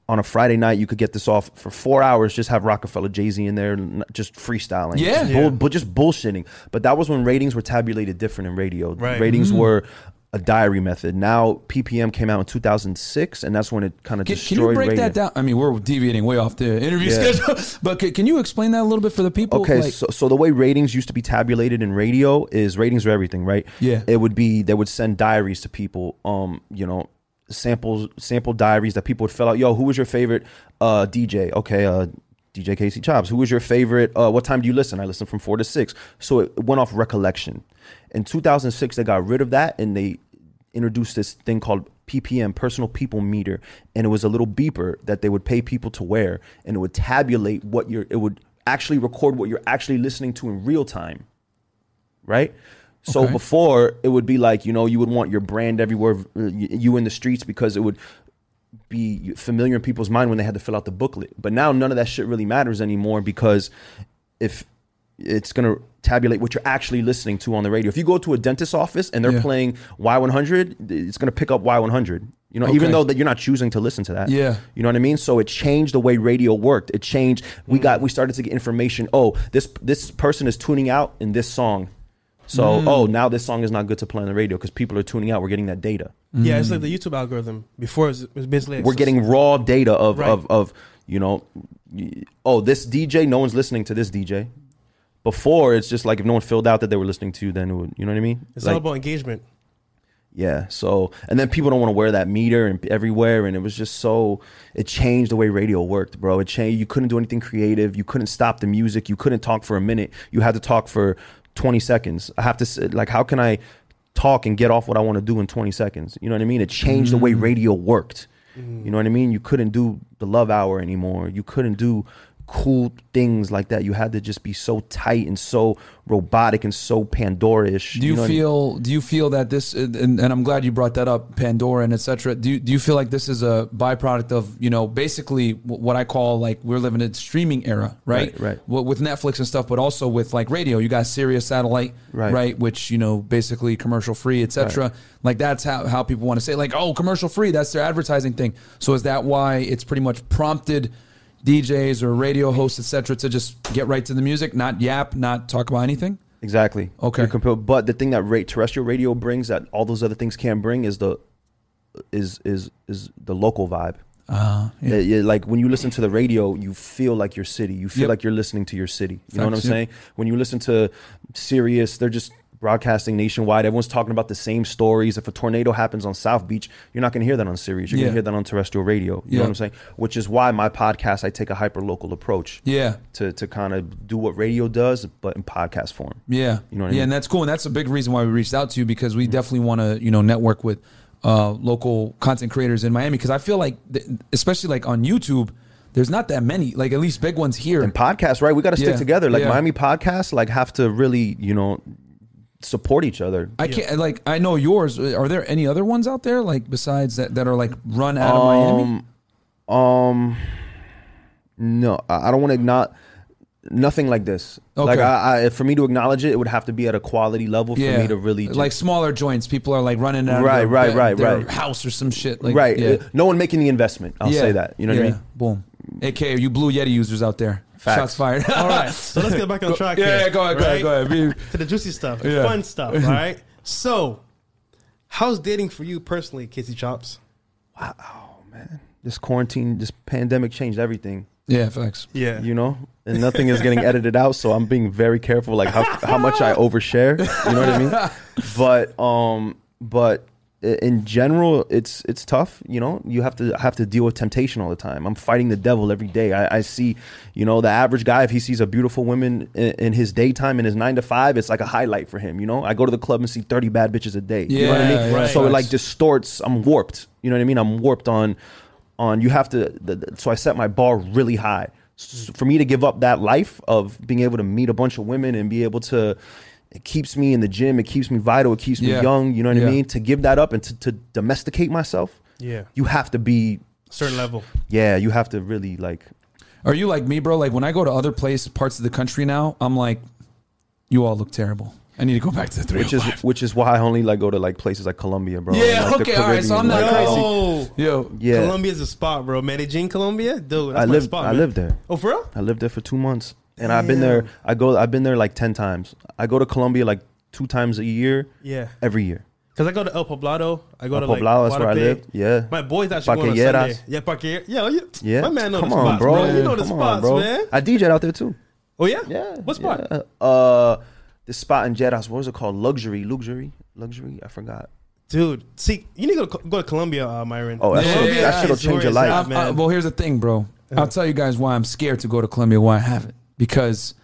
On a Friday night, you could get this off for four hours. Just have Rockefeller, Jay Z in there, just freestyling. Yeah. just, Yeah. bull, just bullshitting. But that was when ratings were tabulated different in radio. Right. Ratings Mm. were a diary method. Now PPM came out in 2006, and that's when it kind of Can, destroyed can you break radio. that down? I mean, we're deviating way off the interview Yeah. schedule, but can, can you explain that a little bit for the people? Okay, Like- so, so the way ratings used to be tabulated in radio is ratings are everything, right? Yeah. It would be they would send diaries to people, um, you know, samples sample diaries that people would fill out. Yo, who was your favorite uh DJ? Okay, uh DJ Casey Chops. Who was your favorite? Uh, what time do you listen? I listen from four to six. So it went off recollection. In 2006, they got rid of that and they introduced this thing called PPM, personal people meter, and it was a little beeper that they would pay people to wear, and it would tabulate what you're. It would actually record what you're actually listening to in real time, right? So Okay. before it would be like you know you would want your brand everywhere, uh, you in the streets because it would be familiar in people's mind when they had to fill out the booklet. But now none of that shit really matters anymore because if it's gonna tabulate what you're actually listening to on the radio. If you go to a dentist's office and they're Yeah. playing Y100, it's gonna pick up Y100. You know, Okay. even though that you're not choosing to listen to that. Yeah. You know what I mean? So it changed the way radio worked. It changed. We got we started to get information. Oh, this this person is tuning out in this song. So Mm. oh, now this song is not good to play on the radio because people are tuning out. We're getting that data. Yeah, it's like the YouTube algorithm. Before it was, it basically We're getting raw data of Right. of of you know, oh this DJ, no one's listening to this DJ. Before it's just like if no one filled out that they were listening to, then it would, you know what I mean? It's Like, all about engagement. yeah. So and then people don't want to wear that meter and everywhere, and it was just so it changed the way radio worked, bro. It changed. You couldn't do anything creative. You couldn't stop the music. You couldn't talk for a minute. You had to talk for twenty seconds. I have to sit, like, how can I talk and get off what I want to do in twenty seconds? You know what I mean? It changed the way mm. radio worked. You mm. know what I mean? You couldn't do the love hour anymore. You couldn't do cool things like that. You had to just be so tight and so robotic and so Pandora-ish. Do you, know what I mean? feel? Do you feel that this? And, and I'm glad you brought that up, Pandora and etc. Do you, Do you feel like this is a byproduct of you know basically what I call like we're living in a streaming era, right? Right, right. With Netflix and stuff, but also with like radio. You got Sirius satellite, Right. Right, which you know basically commercial free, etc. Like that's how how people want to say like oh commercial free. That's their advertising thing. So is that why it's pretty much prompted? DJs or radio hosts, etc., to just get right to the music, not yap, not talk about anything. Exactly. Okay. You're but the thing that ra- terrestrial radio brings that all those other things can't bring is the is is is the local vibe. Uh, Yeah. yeah, like when you listen to the radio, you feel like your city. You feel Yep. like you're listening to your city. You know what I'm yep. saying? When you listen to Sirius, they're just broadcasting nationwide. Everyone's talking about the same stories. If a tornado happens on South Beach, you're not going to hear that on Sirius. You're Yeah. going to hear that on terrestrial radio. You Yeah. know what I'm saying? Which is why my podcast, I take a hyper local approach Yeah. to to kind of do what radio does, but in podcast form. Yeah. You know what I yeah, mean? Mm-hmm. and that's cool. And that's a big reason why we reached out to you because we definitely want to, you know, network with uh, local content creators in Miami because I feel like, th- especially like on YouTube, there's not that many, like at least big ones here. and podcasts, right? We got to stick Yeah, together. Like yeah. Miami podcasts, like have to really, you know, support each other. I can't like I know yours. Are there any other ones out there like besides that that are like run out of Miami? Um, um, no, I I don't want to not nothing like this. Like I, I, for me to acknowledge it, it would have to be at a quality level for me to really do like smaller joints. People are like running out Right, of their, right, their- right, their right. house or some shit. Like, right. Yeah. Uh, No one making the investment. I'll Yeah. say that. You know what I mean? Boom. AKA you blue Yeti users out there. Facts. Shots fired. All right, so let's get back on track. yeah, here, yeah, go ahead, go ahead, go ahead. To the juicy stuff, the Yeah. fun stuff. All right. So, how's dating for you personally, Casey Chops? Wow, oh, man, this quarantine, this pandemic changed everything. Yeah, facts. Yeah. You know, and nothing is getting edited out, so I'm being very careful, like how how much I overshare. You know what I mean? But um, but i- in general, it's it's tough. You know, you have to have to deal with temptation all the time. I'm fighting the devil every day. I, I see, you know, the average guy if he sees a beautiful woman in, in his daytime in his nine to five, it's like a highlight for him. You know, I go to the club and see 30 bad bitches a day. you know what I Yeah, mean? yeah, so it like distorts. I'm warped. You know what I mean? I'm warped on on you have to the, the- so i set my bar really high S for me to give up that life of being able to meet a bunch of women and be able to it keeps me in the gym it keeps me vital it keeps me Yeah. young you know what Yeah. i mean to give that up and to, to domesticate myself Yeah. you have to be Certain level. yeah you have to really like Are you like me, bro? Like when I go to other place parts of the country now, I'm like, you all look terrible. I need to go back to the three. which is oh which is why i only like go to like places like colombia bro Yeah, like okay, all right, so I'm not like, crazy. Yo, yo. yeah Colombia's a spot, bro. Medellin, Colombia, dude. That's i my lived spot. i man. lived there Oh, for real? I lived there for two months, and I've been there. I go. I've been there like ten times. I go to Colombia like two times a year, Yeah. every year. Because I go to El Poblado. I go El to like Poblado, that's where I live. Yeah. My boy's actually going on Parque Lleras. Sunday. Yeah, Parque Lleras. Yeah, you, Yeah, My man know come the on, spots, bro. bro. You know the Come spots, on, bro. man. I DJed out there too. Oh yeah. Yeah. What spot? yeah. Uh, this spot in Jeddah. What was it called? Luxury, luxury, luxury. I forgot. Dude, see, you need to go, go to Colombia, uh, Myron. Oh, that Yeah, shit, yeah, that yeah. shit'll change your life. I- man. I- well, here's the thing, bro. I'll tell you guys why I'm scared to go to Colombia. Why I haven't because,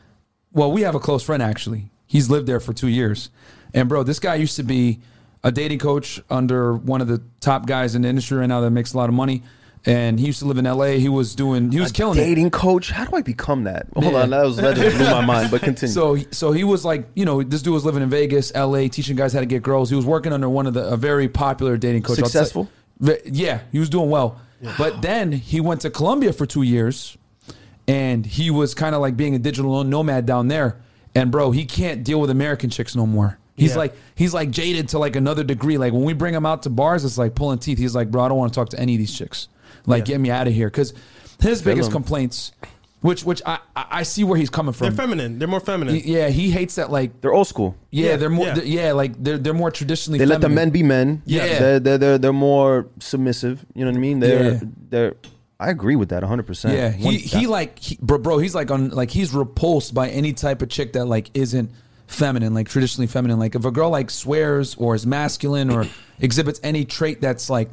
well, we have a close friend actually. He's lived there for two years, and bro, this guy used to be a dating coach under one of the top guys in the industry right now that makes a lot of money. And he used to live in L.A. He was doing, he was killing it. Dating coach. How do I become that? Hold Yeah. on, that was that just blew my mind. But continue. So, so he was like, you know, this dude was living in Vegas, L.A., teaching guys how to get girls. He was working under one of the a very popular dating coach. Successful? Yeah, he was doing well. But then he went to Columbia for two years, and he was kind of like being a digital nomad down there. And bro, he can't deal with American chicks no more. He's Yeah. like he's like jaded to like another degree. Like when we bring him out to bars, it's like pulling teeth. He's like, bro, I don't want to talk to any of these chicks. Like, Yeah. get me out of here. Because his biggest him. complaints, which which I I I see where he's coming from. They're feminine. They're more feminine. He- yeah, he hates that. Like, they're old school. yeah, Yeah, they're more. yeah. they're- Yeah, like they're they're more traditionally. They let the men be men. Yeah. they're, they're they're they're more submissive. You know what I mean? They're Yeah. they're. I agree with that 100. percent Yeah, he he like he, bro, bro. He's like on like he's repulsed by any type of chick that like isn't feminine, like traditionally feminine. Like if a girl like swears or is masculine or exhibits any trait that's like,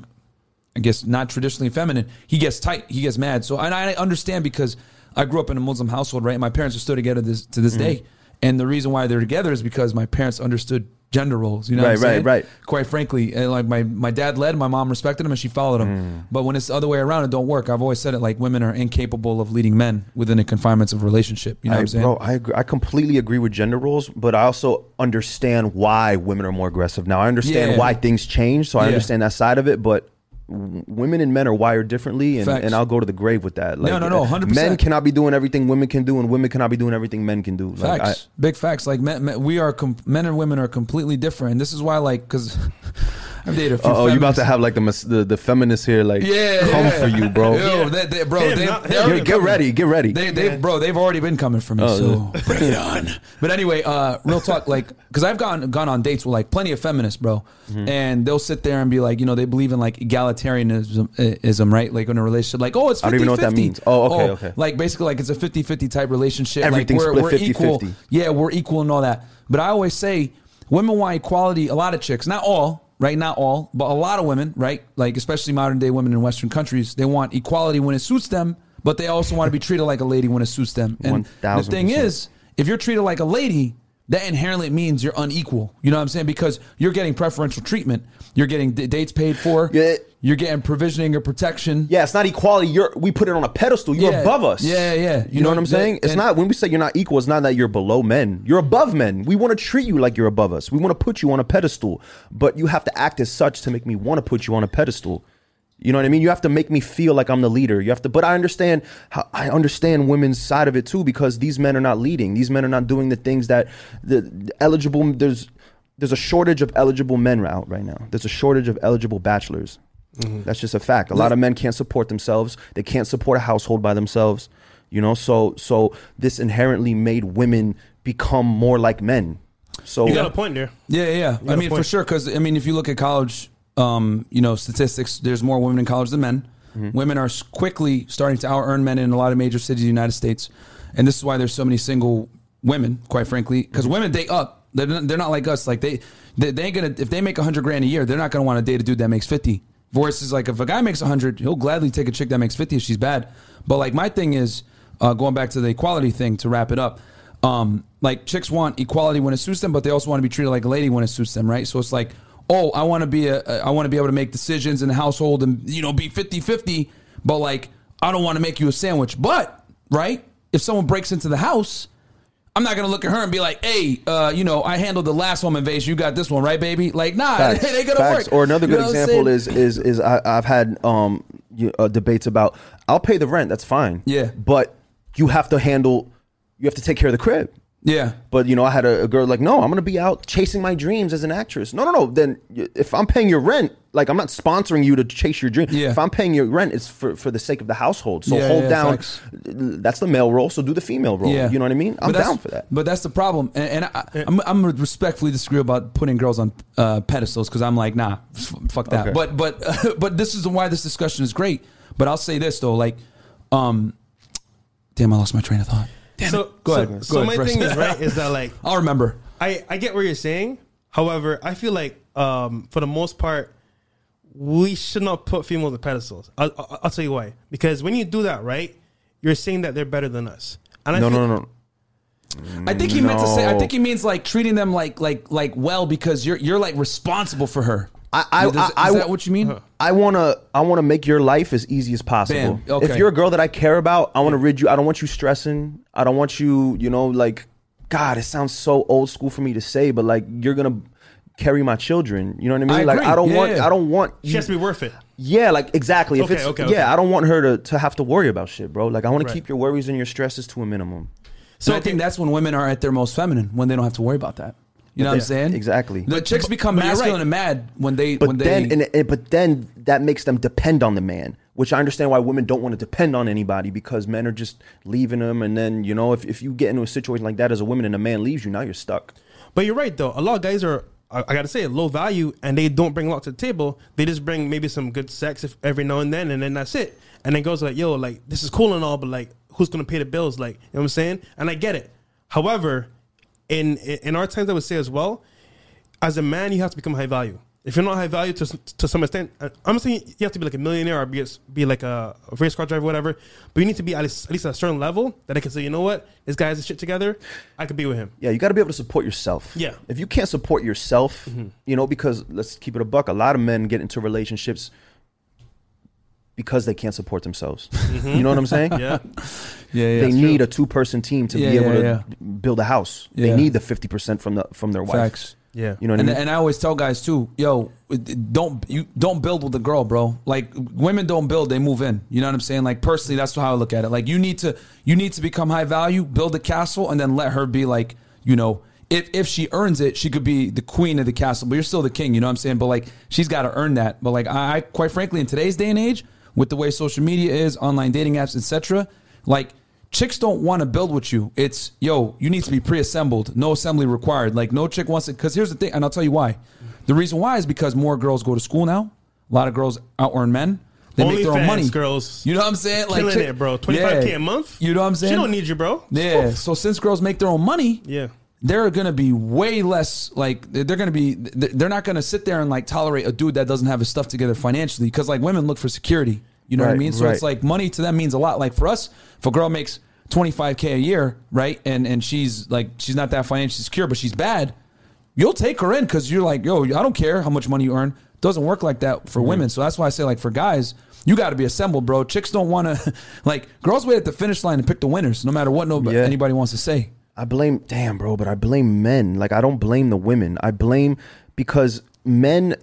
I guess not traditionally feminine, he gets tight. He gets mad. So and I understand because I grew up in a Muslim household, right? My parents are still together this to this Mm-hmm. day, and the reason why they're together is because my parents understood gender roles. You know, Right, what I'm right, saying? right. Quite frankly, and like my my dad led, my mom respected him, and she followed him. Mm. But when it's the other way around, it don't work. I've always said it like women are incapable of leading men within the confinements of a relationship. You know I, what I'm saying? Bro, I agree, I completely agree with gender roles, but I also understand why women are more aggressive. Now I understand Yeah. why things change, so I Yeah. understand that side of it. But women and men are wired differently, and, Facts. and I'll go to the grave with that. No, no, no, 100%. Men cannot be doing everything women can do, and women cannot be doing everything men can do. Like, Facts, big facts. Like men, men, we are com- men and women are completely different. And this is why, like, because I've dated a few. Oh, you about to have like the mas- the, the feminists here, like Yeah, come yeah. for you, bro. Yo, they, they, bro, Him, they, not- they already Get, get ready, get ready. They, they, bro, they've already been coming for me. Oh, so bring it on. But anyway, uh, real talk, like, because I've gone gone on dates with like plenty of feminists, bro, Mm-hmm. and they'll sit there and be like, you know, they believe in like egalitarianism, ism, right? Like in a relationship, like, oh, it's 50 I don't even know what that means. Oh, okay, okay. Like basically, like it's a 50-50 type relationship. Everything's like, split we're, we're equal. 50-50. Yeah, we're equal and all that. But I always say, women want equality. A lot of chicks, not all, right? Not all, but a lot of women, right? Like especially modern day women in Western countries, they want equality when it suits them, but they also want to be treated like a lady when it suits them. And the thing is, if you're treated like a lady, that inherently means you're unequal. You know what I'm saying? Because you're getting preferential treatment. You're getting d- dates paid for. Yeah. You're getting provisioning or protection. Yeah, it's not equality. You're we put it on a pedestal. You're Yeah. above us. Yeah, yeah. You, know, what I'm that- saying? It's not when we say you're not equal. It's not that you're below men. You're above men. We want to treat you like you're above us. We want to put you on a pedestal, but you have to act as such to make me want to put you on a pedestal. You know what I mean? You have to make me feel like I'm the leader. You have to, but I understand how I understand women's side of it too because these men are not leading. These men are not doing the things that the, the eligible. There's there's a shortage of eligible men out right now. There's a shortage of eligible bachelors. That's just a fact. A lot of men can't support themselves. They can't support a household by themselves. You know, so so this inherently made women become more like men. So You got a point there. Yeah, yeah. got I a mean, for sure. Because I mean, if you look at college, um, you know, statistics, there's more women in college than men. Mm-hmm. Women are quickly starting to out earn men in a lot of major cities in the United States, and this is why there's so many single women. Quite frankly, because Mm-hmm. women date up. They're not, they're not like us. Like they, they, they ain't gonna if they make hundred grand a year, they're not gonna want to date a dude that makes fifty. Versus like if a guy makes hundred, he'll gladly take a chick that makes fifty if she's bad. But like my thing is, uh, going back to the equality thing to wrap it up um, like chicks want equality when it suits them, but they also want to be treated like a lady when it suits them, right? So it's like, oh, I want to be a, I want to be able to make decisions in the household and you know be 50-50, but like I don't want to make you a sandwich. But right, if someone breaks into the house, I'm not gonna look at her and be like, hey, uh, you know, I handled the last home invasion, you got this one, right, baby? Like, nah, Facts, ain't gonna facts. work. Or another You good know example is is is I, I've had um you, uh, debates about I'll pay the rent. That's fine. Yeah. but you have to handle. You have to take care of the crib. Yeah. But you know, I had a, a girl like, no, I'm gonna be out chasing my dreams as an actress. No, no, no. Then if I'm paying your rent, like I'm not sponsoring you to chase your dream. Yeah. If I'm paying your rent, it's for for the sake of the household. So Yeah, hold yeah, down. facts. That's the male role. So do the female role. Yeah. You know what I mean? I'm down for that. But that's the problem, and, and I, I'm, I'm gonna respectfully disagree about putting girls on uh, pedestals because I'm like, nah, f- fuck that. Okay. But but but this is why this discussion is great. But I'll say this though, like, um, damn, I lost my train of thought. Damn so, it. Go so, ahead. so Go my ahead, thing is right is that like I'll remember. I I get what you're saying. However, I feel like um, for the most part, we should not put females on pedestals. I'll, I'll, I'll tell you why. Because when you do that, right, you're saying that they're better than us. And I No, feel, no, no, no. I think he meant to say. I think he means like treating them like like like well because you're you're like responsible for her. I- I- is, I- is I- that what you mean? I wanna I wanna make your life as easy as possible. Bam. Okay. If you're a girl that I care about, I wanna rid you. I don't want you stressing. I don't want you, you know, like God, it sounds so old school for me to say, but like you're gonna carry my children. You know what I mean? I like agree. I don't Yeah, want yeah. I don't want she has to be worth it. Yeah, like exactly. If Okay, it's okay, yeah, okay. I don't want her to, to have to worry about shit, bro. Like I want Right. to keep your worries and your stresses to a minimum. So So I think that's when women are at their most feminine when they don't have to worry about that. You know what I'm saying? exactly. The chicks become but you're masculine right. and mad when they But when they then, and, and- but then that makes them depend on the man, which I understand why women don't want to depend on anybody because men are just leaving them. And then you know, if, if you get into a situation like that as a woman and a man leaves you, now you're stuck. But you're right though. A lot of guys are I, I gotta say low value and they don't bring a lot to the table. They just bring maybe some good sex if, every now and then and then that's it. And then goes like, yo, like this is cool and all, but like who's gonna pay the bills? Like, you know what I'm saying? And I get it. However, in in our times I would say as well, as a man you have to become high value. If you're not high value to to some extent, uh, I'm saying you have to be like a millionaire or be be like a, race car driver, whatever. But you need to be at least, at least at a certain level that I can say, you know what, this guy has his shit together. I could be with him. Yeah, you got to be able to support yourself. Yeah. If you can't support yourself, you know, because let's keep it a buck. A lot of men get into relationships because they can't support themselves. Mm-hmm. You know what I'm saying? Yeah, Yeah, yeah. they need a two-person team to Yeah, be able yeah, to build a house. They need the 50% from the from their wife. facts. yeah. You know what And, I mean? and I always tell guys too, yo, don't you don't build with a girl, bro. Like women don't build, they move in. You know what I'm saying? Like personally, that's how I look at it. Like you need to you need to become high value, build a castle, and then let her be like, you know, if if she earns it, she could be the queen of the castle, but you're still the king. You know what I'm saying? But like she's got to earn that. But like I, I quite frankly, in today's day and age, with the way social media is, online dating apps, etc., like chicks don't want to build with you. It's yo, you need to be pre-assembled, no assembly required. Like no chick wants it. Because here's the thing, and I'll tell you why. The reason why is because more girls go to school now. A lot of girls out earn men. They make their own money. girls You know what I'm saying? killing chick- it, bro. Twenty five k Yeah. a month. You know what I'm saying? She don't need you, bro. Yeah. So since girls make their own money, Yeah. They're gonna be way less like they're gonna be they're not gonna sit there and like tolerate a dude that doesn't have his stuff together financially because like women look for security. You know what i mean? So right. it's like money to them means a lot. Like for us if a girl makes 25k a year right and and she's like she's not that financially secure but she's bad you'll take her in because you're like yo i don't care how much money you earn. Doesn't work like that for mm-hmm. women. So that's why i say like for guys you got to be assembled bro. Chicks don't want to like girls wait at the finish line and pick the winners no matter what nobody Yeah. anybody wants to say I blame, damn, bro, but I blame men. Like, I don't blame the women. I blame because men,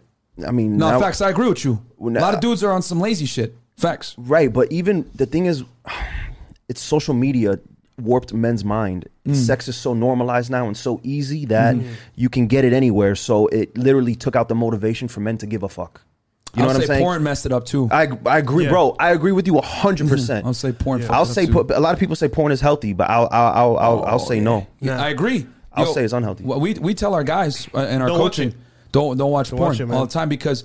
I mean, No, now- facts. I agree with you. Well, a lot of dudes are on some lazy shit. Facts. Right, but even the thing is, it's social media warped men's mind. Mm. Sex is so normalized now and so easy that you can get it anywhere. So it literally took out the motivation for men to give a fuck. You know I'll what I'm saying? porn messed it up too. I I agree, Yeah. bro. I agree with you hundred percent. I'll say porn. fucked I'll up say too. po- a lot of people say porn is healthy, but I'll I'll I'll, I'll, I'll say no. Yeah, I agree. I'll say it's unhealthy. well, We we tell our guys uh, in our Don't watch coaching, it. don't don't watch Don't porn watch it, man. all the time because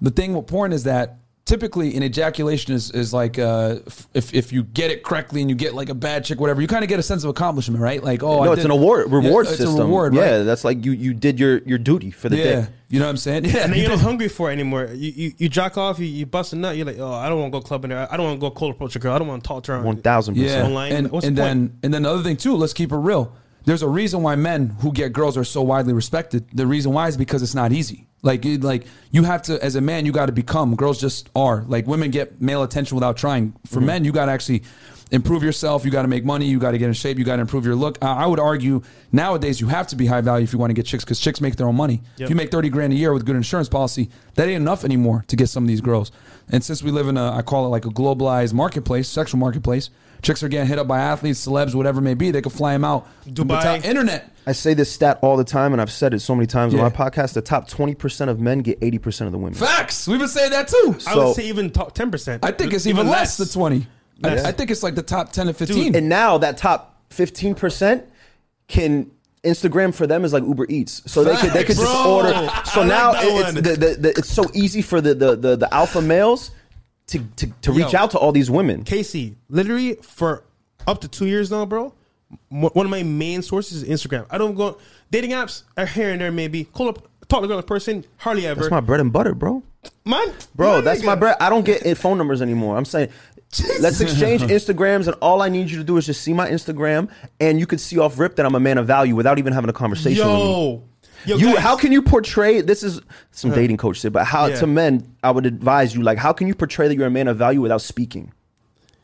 the thing with porn is that typically an ejaculation is is like uh, if if you get it correctly and you get like a bad chick, whatever, you kind of get a sense of accomplishment, right? Like oh, no, I it's did- an award reward Yeah, it's system. a reward, yeah, that's like you you did your your duty for the Yeah, day. you know what I'm saying? Yeah, And then you you're not hungry for it anymore. You you, you jack off, you, you bust a nut. You're like, oh, I don't want to go clubbing there. I don't want to go cold approach a girl. I don't want to talk to her. One thousand Yeah, percent. online. and, and the then point? and then the other thing too. Let's keep it real. There's a reason why men who get girls are so widely respected. The reason why is because it's not easy. Like like you have to as a man, you got to become. Girls just are. Like women get male attention without trying. For Mm-hmm. men, you got to actually improve yourself. You got to make money. You got to get in shape. You got to improve your look. I, I would argue nowadays you have to be high value if you want to get chicks because chicks make their own money. Yep. If you make thirty grand a year with good insurance policy, that ain't enough anymore to get some of these girls. And since we live in a, I call it like a globalized marketplace, sexual marketplace, chicks are getting hit up by athletes, celebs, whatever it may be. They could fly them out. Dubai. Without internet. I say this stat all the time, and I've said it so many times Yeah. on my podcast. The top twenty percent of men get eighty percent of the women. Facts. We've been saying that too. I would say even ten percent. I think it's even, less than twenty. I, I think it's like the top ten to fifteen. And now that top fifteen percent can Instagram for them is like Uber Eats, so they could they could just order. So I now that it- it's the, the, the, it's so easy for the the the, the alpha males to to, to reach Yo. out to all these women. Casey, literally for up to two years now, bro. m- One of my main sources is Instagram. I don't go dating apps. uh, Here and there, maybe call up, talk to a girl in person. Hardly ever. That's my bread and butter, bro. man, Bro, my that's nigga. my bread. I don't get it- phone numbers anymore. I'm saying, let's exchange Instagrams, and all I need you to do is just see my Instagram, and you could see off rip that I'm a man of value without even having a conversation with me. Yo, yo, You, guys, how can you portray this? Is some uh, dating coach shit, but how Yeah. to men? I would advise you, like, how can you portray that you're a man of value without speaking?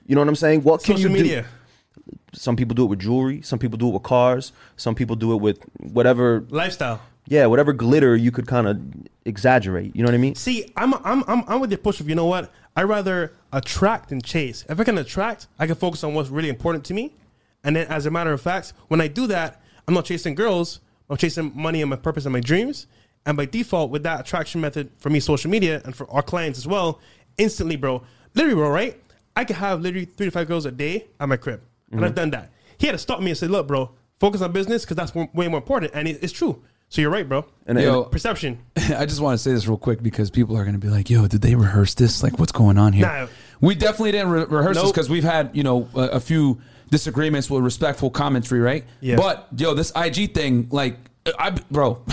You know what I'm saying? What can social you media? do? Some people do it with jewelry. Some people do it with cars. Some people do it with whatever. lifestyle. Yeah, whatever glitter you could kind of exaggerate. You know what I mean? See, I'm I'm I'm, I'm with your push of you know what? I rather attract than chase. If I can attract, I can focus on what's really important to me. And then as a matter of fact, when I do that, I'm not chasing girls, I'm chasing money and my purpose and my dreams. And by default, with that attraction method for me, social media and for our clients as well, instantly, bro. Literally, bro, right? I could have literally three to five girls a day at my crib. And I've mhm. done that. He had to stop me and say, look, bro, focus on business because that's way more important. And it's true. So you're right, bro. And, Yo, Perception. I just want to say this real quick because people are going to be like, "Yo, did they rehearse this? Like, what's going on here?" Nah. We definitely didn't re- rehearse this because we've had you know a, a few disagreements with respectful commentary, right? Yeah. But yo, this IG thing, like, I, bro,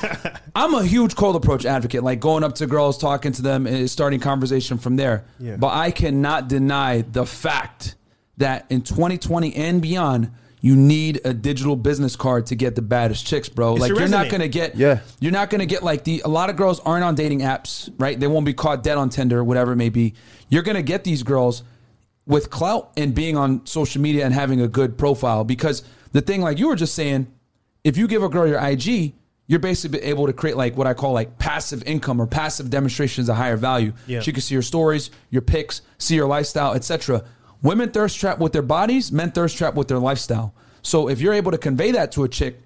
I'm a huge cold approach advocate. Like going up to girls, talking to them, and starting conversation from there. Yeah. But I cannot deny the fact that in 2020 and beyond, you need a digital business card to get the baddest chicks, bro. It's like your you're not gonna get, Yeah. you're not gonna get like the. A lot of girls aren't on dating apps, right? They won't be caught dead on Tinder, whatever it may be. You're gonna get these girls with clout and being on social media and having a good profile. Because the thing like you were just saying if you give a girl your ig you're basically able to create like what i call like passive income or passive demonstrations of higher value. Yeah. she can see your stories your pics see your lifestyle etc women thirst trap with their bodies men thirst trap with their lifestyle. So if you're able to convey that to a chick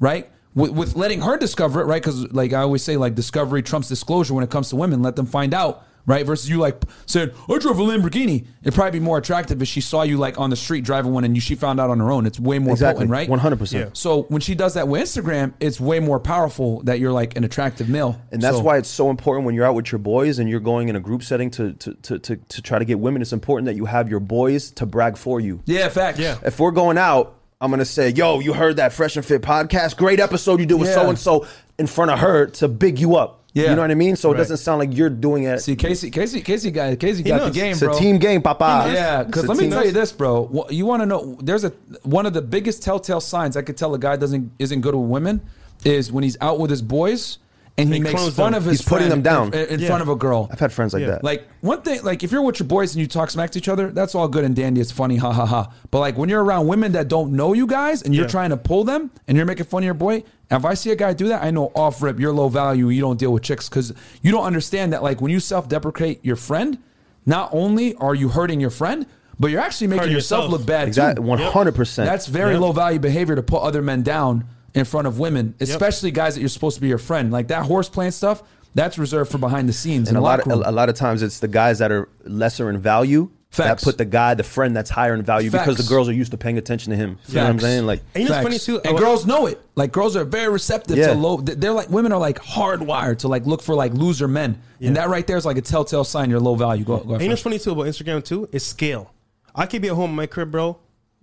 right with, with letting her discover it right because like i always say like discovery trumps disclosure when it comes to women. Let them find out right? Versus you like said, I drove a Lamborghini. It'd probably be more attractive if she saw you like on the street driving one and you, she found out on her own. It's way more Exactly. potent, right? One hundred percent. Yeah. So when she does that with Instagram, it's way more powerful that you're like an attractive male. And that's So- why it's so important when you're out with your boys and you're going in a group setting to, to, to, to, to try to get women. It's important that you have your boys to brag for you. Yeah, facts. Yeah. If we're going out, I'm gonna say, "Yo, you heard that Fresh and Fit podcast? Great episode you did with so and so." In front of her to big you up. Yeah. You know what I mean? So it doesn't sound like you're doing it. See, Casey, Casey, Casey got Casey got the knows. game, it's a team game, papa. Yeah, because let me tell you this, bro. You want to know? There's a one of the biggest telltale signs I could tell a guy doesn't isn't good with women is when he's out with his boys and he, He makes fun them. of his He's putting them down. in, in Yeah. front of a girl. I've had friends like Yeah. that. Like one thing, like if you're with your boys and you talk smack to each other, that's all good and dandy. It's funny, ha ha ha. But like when you're around women that don't know you guys and you're Yeah. trying to pull them and you're making fun of your boy, if I see a guy do that, I know off rip you're low value. You don't deal with chicks because you don't understand that. Like when you self deprecate your friend, not only are you hurting your friend, but you're actually making yourself, yourself. look bad exactly, one hundred percent. That's very Yep. low value behavior to put other men down in front of women, especially guys that you're supposed to be your friend. Like that horse plant stuff, that's reserved for behind the scenes. and a lot of room. a, lot of times it's the guys that are lesser in value Facts. that put the guy, the friend that's higher in value because the girls are used to paying attention to him. You know what I'm saying? Like And you know funny too? And I- girls know it. Like girls are very receptive Yeah. to low. They're like women are like hardwired to like look for like loser men, and that right there is like a telltale sign you're low value. Go, go And you know funny too about Instagram too? Is scale. I could be at home in my crib, bro,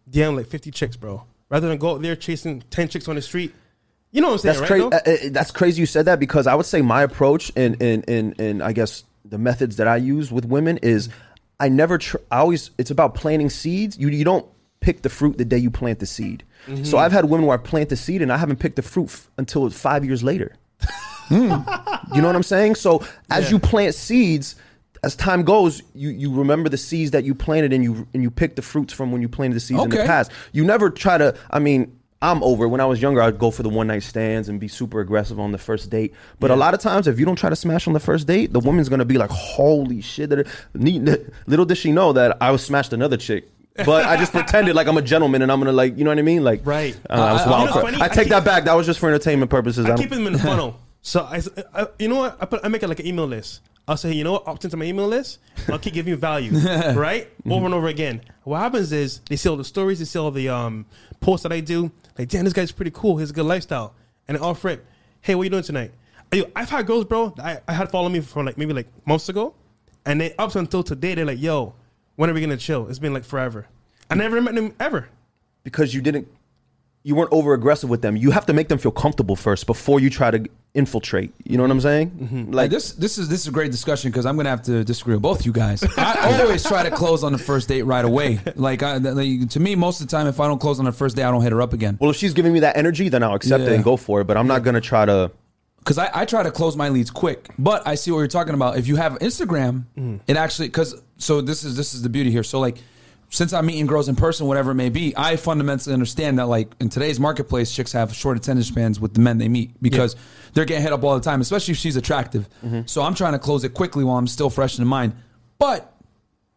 DM like 50 chicks, bro. Rather than go out there chasing 10 chicks on the street. You know what I'm saying, that's right? crazy. though? Uh, uh, that's crazy you said that because I would say my approach and and and and I guess the methods that I use with women is I never. Tr- I always. It's about planting seeds. You you don't pick the fruit the day you plant the seed. Mm-hmm. So I've had women where I plant the seed and I haven't picked the fruit f- until five years later. You know what I'm saying? So as Yeah. you plant seeds, as time goes, you you remember the seeds that you planted and you and you pick the fruits from when you planted the seeds in the past. You never try to. I mean. I'm over. When I was younger, I'd go for the one night stands and be super aggressive on the first date. But a lot of times, if you don't try to smash on the first date, the woman's gonna be like, "Holy shit!" That little does she know that I was smashed another chick. But I just pretended like I'm a gentleman and I'm gonna like, you know what I mean? Like, Right. Uh, I was I- I- wild you know funny? I I take keep- that back. That was just for entertainment purposes. I don't- keep them in the funnel. So I, I, you know what? I put I make it like an email list. I'll say, you know what? Opt into my email list. I'll keep giving you value, right? Over and over again. What happens is they see all the stories, they see all the um, posts that I do. Like, damn, this guy's pretty cool. He has a good lifestyle. And then off rip, hey, what you doing tonight? Yo, I've had girls, bro. that I, I had follow me for like maybe like months ago, and they up until today they're like, yo, when are we gonna chill? It's been like forever. I never met them ever. because you didn't you weren't over aggressive with them. You have to make them feel comfortable first before you try to infiltrate. You know what I'm saying? Mm-hmm. Like Like this, this is this is a great discussion because I'm gonna have to disagree with both you guys. I always try to close on the first date right away. Like, I, like, to me, most of the time, if I don't close on the first date, I don't hit her up again. well, if she's giving me that energy, then I'll accept it and go for it. But I'm not gonna try to. because I, I try to close my leads quick but i see what you're talking about if you have instagram mm. it actually because so this is this is the beauty here so like since i'm meeting girls in person whatever it may be i fundamentally understand that like in today's marketplace chicks have short attention spans with the men they meet because they're getting hit up all the time especially if she's attractive so i'm trying to close it quickly while i'm still fresh in the mind but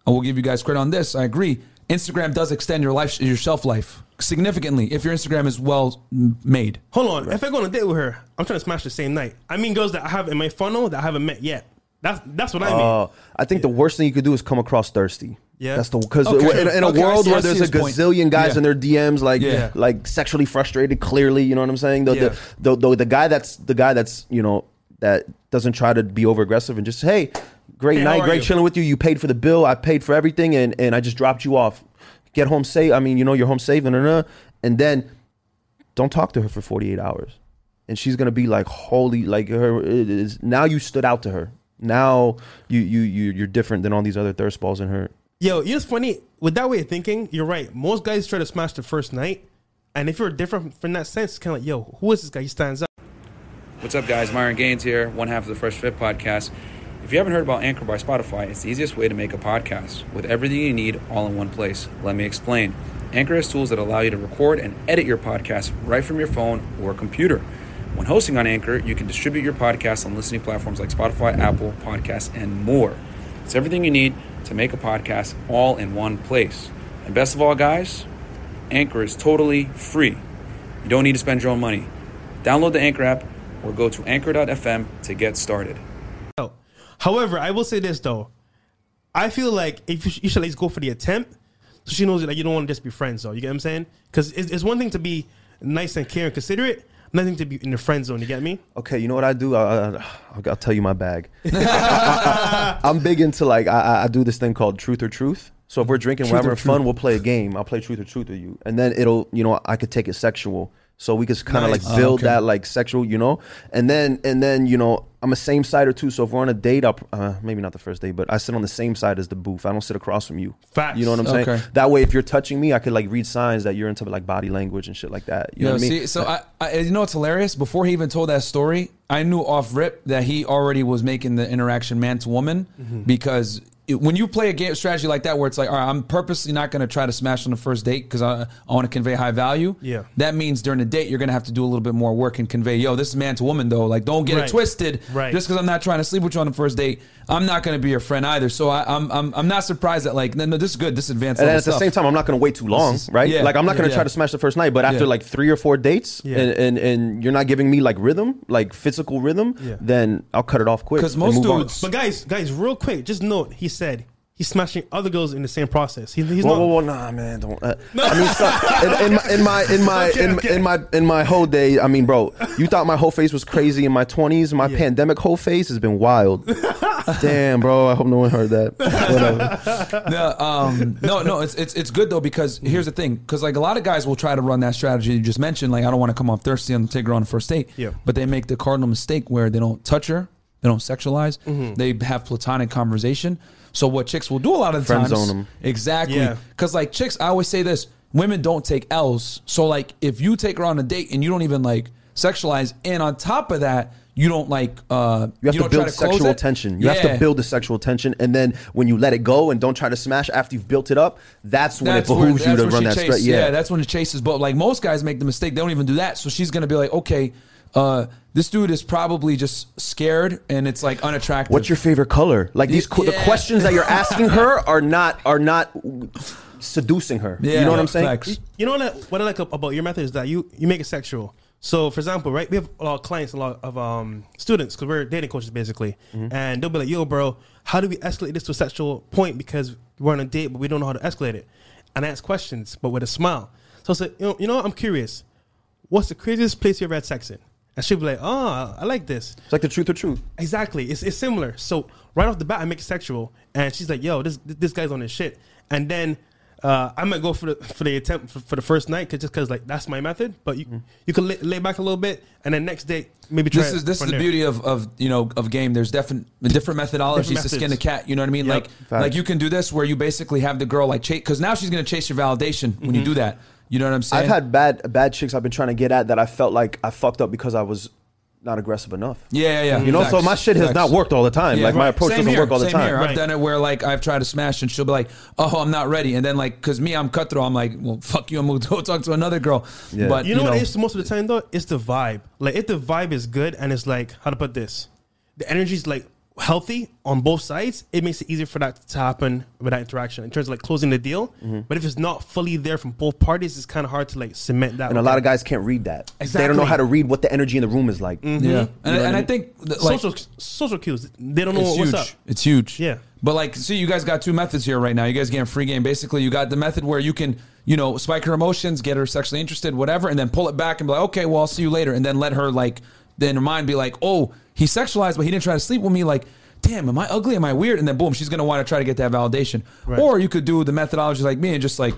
I will give you guys credit on this. I agree. Instagram does extend your life, your shelf life significantly if your Instagram is well made. Hold on. If I go on a date with her, I'm trying to smash the same night. I mean girls that I have in my funnel that I haven't met yet. That's that's what I mean. Uh, I think the worst thing you could do is come across thirsty. Yeah. that's the because Okay. in, in a Okay, I world see- where there's a his point. gazillion guys Yeah. in their DMs like Yeah. like sexually frustrated. Clearly, you know what I'm saying. The, Yeah. the, the, the the guy that's the guy that's you know that doesn't try to be over aggressive and just hey, great Hey, night, great you? chilling with you. You paid for the bill. I paid for everything, and and I just dropped you off. Get home safe. I mean, you know, you're home safe, and and then don't talk to her for 48 hours. and she's gonna be like, holy, like her. It is now you stood out to her. Now you you you you're different than all these other thirst balls in her. Yo, you know what's funny? With that way of thinking, you're right. Most guys try to smash the first night, and if you're different from that sense, it's kind of like, yo, who is this guy? He stands out. What's up, guys? Myron Gaines here, one half of the Fresh Fit podcast. If you haven't heard about Anchor by Spotify, it's the easiest way to make a podcast with everything you need all in one place. Let me explain. Anchor has tools that allow you to record and edit your podcast right from your phone or computer. When hosting on Anchor, you can distribute your podcast on listening platforms like Spotify, Apple Podcasts, and more. It's everything you need to make a podcast all in one place. And best of all, guys, Anchor is totally free. You don't need to spend your own money. Download the Anchor app or go to anchor.fm to get started. Oh. However, I will say this though, I feel like if you, should at least go for the attempt, so she knows that you don't want to just be friends. Though you get what I'm saying? Because it's, it's one thing to be nice and caring, and considerate, nothing to be in the friend zone. You get me? Okay, you know what I do? I, I, I'll, I'll tell you my bag. I, am big into like I- I, I do this thing called truth or truth. So if we're drinking, we're having fun, we'll play a game. I'll play truth or truth with you, and then it'll you know I could take it sexual. So we could kind of Nice. like build okay. that like sexual, you know, and then and then you know I'm a same sider too. So if we're on a date, I'll, uh, maybe not the first date, but I sit on the same side as the booth. I don't sit across from you. Facts. You know what I'm saying? Okay. That way, if you're touching me, I could like read signs that you're into like body language and shit like that. You know Yo, what I mean? see, so I, I, you know what's hilarious? Before he even told that story, I knew off rip that he already was making the interaction man to woman Mm-hmm. because it, when you play a game strategy like that, where it's like, all right, I'm purposely not going to try to smash on the first date because I, I want to convey high value. Yeah. that means during the date you're going to have to do a little bit more work and convey, yo, this is man to woman though. Like, don't get Right. it twisted. Right. Just because I'm not trying to sleep with you on the first date, I'm not going to be your friend either. So I, I'm, I'm, I'm not surprised that like, no, no, this is good. This is advanced. And level at the same time, I'm not going to wait too long, is- right? yeah, like I'm not going to yeah. try to smash the first night, but after Yeah. like three or four dates, Yeah. and, and and you're not giving me like rhythm, like physical rhythm, Yeah. then I'll cut it off quick. Because most move on. dudes- But guys, guys, real quick, just note he said he's smashing other girls in the same process. He, he's Whoa, not. whoa, whoa, nah, man, don't. Uh, I mean, so, in, in my in my in my, Okay, in, okay. in my in my whole day, I mean, bro, you thought my whole face was crazy in my 20s. My Yeah. pandemic whole face has been wild. Damn, bro, I hope no one heard that. Whatever. no, um, no, no. It's it's it's good though because here's the thing. Because like a lot of guys will try to run that strategy you just mentioned. Like I don't want to come off thirsty and take her on the first date. Yeah. But they make the cardinal mistake where they don't touch her, they don't sexualize, Mm-hmm. they have platonic conversation. So what chicks will do a lot of the Friend times, zone 'em. exactly. Yeah. Because like chicks, I always say this: women don't take L's. So like if you take her on a date and you don't even like sexualize, and on top of that. You don't like. Uh, You have to don't try build close sexual it. tension. You have to build the sexual tension, and then when you let it go and don't try to smash after you've built it up, that's when it where- behooves you that's to where run she that chase- straight. Yeah, that's when it chases. But like most guys make the mistake, they don't even do that. So she's gonna be like, okay, uh, this dude is probably just scared and it's like unattractive. What's your favorite color? Like these, qu- the questions that you're asking her are not are not seducing her. Yeah, you know what I'm saying? facts. You know what I, what I like about your method is that you you make it sexual. So, for example, right, we have a lot of clients, a lot of um, students, because we're dating coaches basically, and they'll be like, "Yo, bro, how do we escalate this to a sexual point? Because we're on a date, but we don't know how to escalate it." And I ask questions, but with a smile. So I said, "You know, you know, what? I'm curious. What's the craziest place you ever had sex in?" And she'd be like, "Oh, I like this." It's like the truth or truth. Exactly. It's, it's similar. So right off the bat, I make it sexual, and she's like, "Yo, this this guy's on his shit." And then uh, I might go for the for the attempt for, for the first night, cause just because like that's my method. But you you can lay, lay back a little bit, and then next day maybe try. this is this is the there. beauty of, of you know of game. There's different different methodologies Different to skin a cat. You know what I mean? Yep. Like Facts. like you can do this where you basically have the girl like chase because now she's gonna chase your validation when you do that. You know what I'm saying? I've had bad bad chicks I've been trying to get at that I felt like I fucked up because I was not aggressive enough. yeah, yeah, yeah. You know, so my shit has Facts. not worked all the time. Yeah, like my right. approach Same doesn't here, work all the same time. Here. I've Right. done it where like I've tried to smash and she'll be like, "Oh, I'm not ready," and then like because me, I'm cutthroat. I'm like, "Well, fuck you. I'm gonna go talk to another girl." Yeah. But You know what it is most of the time though? It's the vibe. Like if the vibe is good and it's like how to put this, the energy's like healthy on both sides. It makes it easier for that to happen with that interaction in terms of like closing the deal. Mm-hmm. But if it's not fully there from both parties, it's kind of hard to like cement that. And a lot that. of guys can't read that. They don't know how to read what the energy in the room is like. Yeah, and, You know and I I think that, like, social social cues. They don't know it's what's huge. up. It's huge. Yeah. But like, see, you guys got two methods here right now. You guys getting free game. Basically, you got the method where you can, you know, spike her emotions, get her sexually interested, whatever, and then pull it back and be like, okay, well, I'll see you later, and then let her like, then her mind be like, oh, he sexualized, but he didn't try to sleep with me. Like, damn, am I ugly? Am I weird? And then boom, she's gonna want to try to get that validation. Right. Or you could do the methodology like me and just like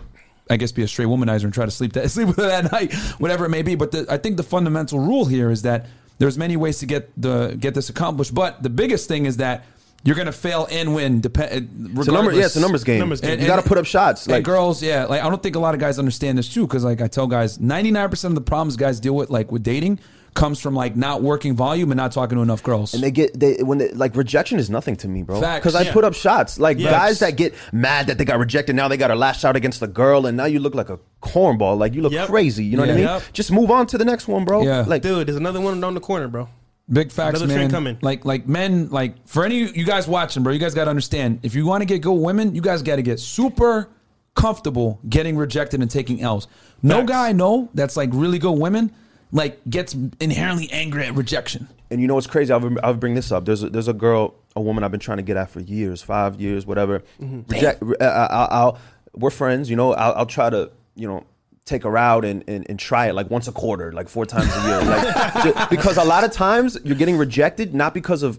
I guess be a straight womanizer and try to sleep that sleep with her that night, whatever it may be. But the, I think the fundamental rule here is that there's many ways to get the get this accomplished. But the biggest thing is that you're gonna fail and win. Depend. Uh, it's a number. Yeah, it's a numbers game. Numbers game. you got to put up shots. And Like girls, yeah, like I don't think a lot of guys understand this too, because like I tell guys, ninety nine percent of the problems guys deal with, like with dating, comes from like not working volume and not talking to enough girls. And they get they when they, like rejection is nothing to me, bro. Because I Yeah. put up shots. Like Yeah. guys that get mad that they got rejected, now they got to lash out against the girl, and now you look like a cornball. Like you look Yep. crazy. You know what I mean? Yep. Just move on to the next one, bro. Yeah. Like Dude, there's another one down the corner, bro. Big facts, Another train man. coming. Like, like men, like for any you guys watching, bro, you guys got to understand. If you want to get good women, you guys got to get super comfortable getting rejected and taking L's. No Facts. guy, no, that's like really good women, like gets inherently angry at rejection. and you know what's crazy? I'll, I'll bring this up. There's a, there's a girl, a woman I've been trying to get at for years, five years, whatever. Mm-hmm. Reject. I, I, I'll, we're friends. You know, I'll, I'll try to you know take her out and, and, and try it like once a quarter, like four times a year, like ju- because a lot of times you're getting rejected not because of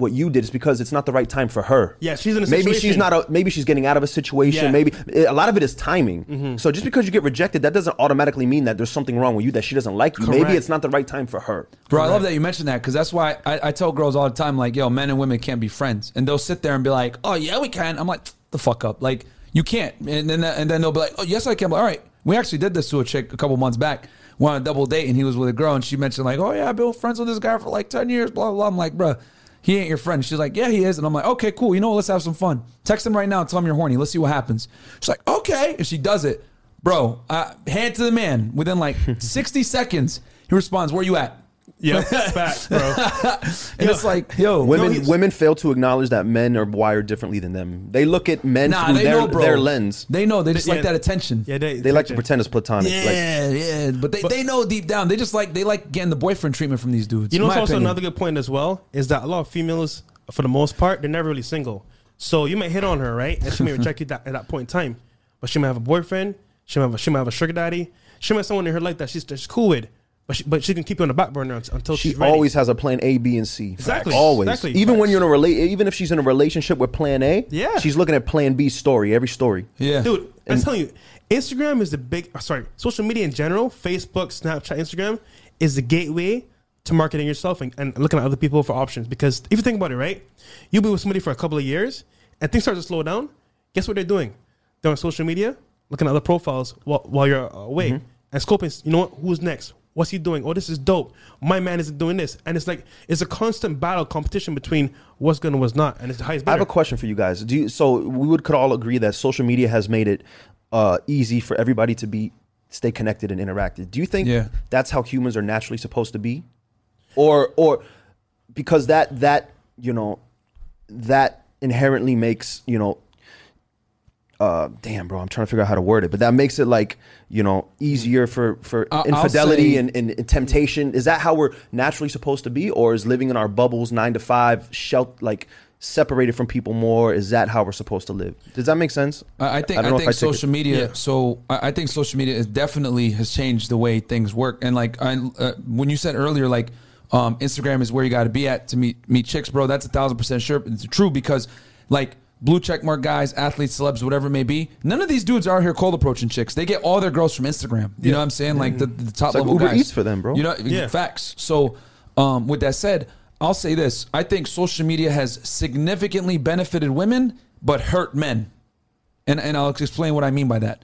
what you did, is because it's not the right time for her. Yeah, she's in a situation. maybe she's not. A, maybe she's getting out of a situation. Yeah. Maybe eh, a lot of it is timing. Mm-hmm. So just because you get rejected, that doesn't automatically mean that there's something wrong with you that she doesn't like you. Maybe it's not the right time for her. Bro, I love that you mentioned that because that's why I, I tell girls all the time, like, yo, men and women can't be friends. And they'll sit there and be like, oh, yeah, we can. I'm like, the fuck up. Like, you can't. And then, and then they'll be like, oh, yes, I can. I'm like, all right. We actually did this to a chick a couple months back. Went on a double date and he was with a girl and she mentioned, like, oh, yeah, I've been friends with this guy for like 10 years, blah, blah, blah. I'm like, bro, he ain't your friend. She's like, yeah, he is. And I'm like, okay, cool. You know? Let's have some fun. Text him right now tell him you're horny. Let's see what happens. She's like, okay. And she does it. Bro, uh, hand to the man. Within like 60 seconds, he responds, where you at? Yeah, facts, bro. And it's like, yo, Women he's- women fail to acknowledge that men are wired differently than them. They look at men nah, through their, know, their lens. They know. They just Yeah. like that attention. Yeah, they, They like to pretend it's platonic. Like, Yeah, yeah, but they, they know deep down. They just like they like getting the boyfriend treatment from these dudes. You know, what's also opinion. another good point as well is that a lot of females, for the most part, they're never really single. So you might hit on her, right? And she may reject you that, at that point in time, but she might have a boyfriend. She might have a, she might have a sugar daddy. She might have someone in her life that she's, that she's cool with, but she, but she can keep you on the back burner until until she she's ready. always has a plan A, B, and C. Exactly. Always. Exactly. Even when you're in a rela- even if she's in a relationship with plan A, Yeah. she's looking at plan B story, every story. Yeah, Dude, I'm telling you, Instagram is the big. uh, Sorry, social media in general, Facebook, Snapchat, Instagram, is the gateway to marketing yourself and, and looking at other people for options. Because if you think about it, right, you'll be with somebody for a couple of years, and things start to slow down. Guess what they're doing? They're on social media, looking at other profiles while, while you're away, and scoping. You know what? Who's next? What's he doing? Oh, this is dope. My man isn't doing this, and it's like it's a constant battle, competition between what's good and what's not, and it's the highest I have a question for you guys. Do you, so we would could all agree that social media has made it uh, easy for everybody to be stay connected and interacted. Do you think Yeah. that's how humans are naturally supposed to be, or or because that that you know that inherently makes you know. Uh, damn, bro, I'm trying to figure out how to word it, but that makes it like you know easier for for I- I'll infidelity say- and, and, and temptation. Is that how we're naturally supposed to be, or is living in our bubbles, nine to five, shelt like separated from people more? Is that how we're supposed to live? Does that make sense? I, I think I I, don't know if think I social media. Yeah. So I, I think social media is definitely has changed the way things work. And like I, uh, when you said earlier, like um, Instagram is where you got to be at to meet meet chicks, bro. That's a thousand percent sure. It's true because like blue check mark guys, athletes, celebs, whatever it may be. None of these dudes are here cold approaching chicks. They get all their girls from Instagram. You know what I'm saying? Like the, the top It's like level Uber guys. Eats for them, bro. You know, Yeah. facts. So um, with that said, I'll say this: I think social media has significantly benefited women, but hurt men. And and I'll explain what I mean by that.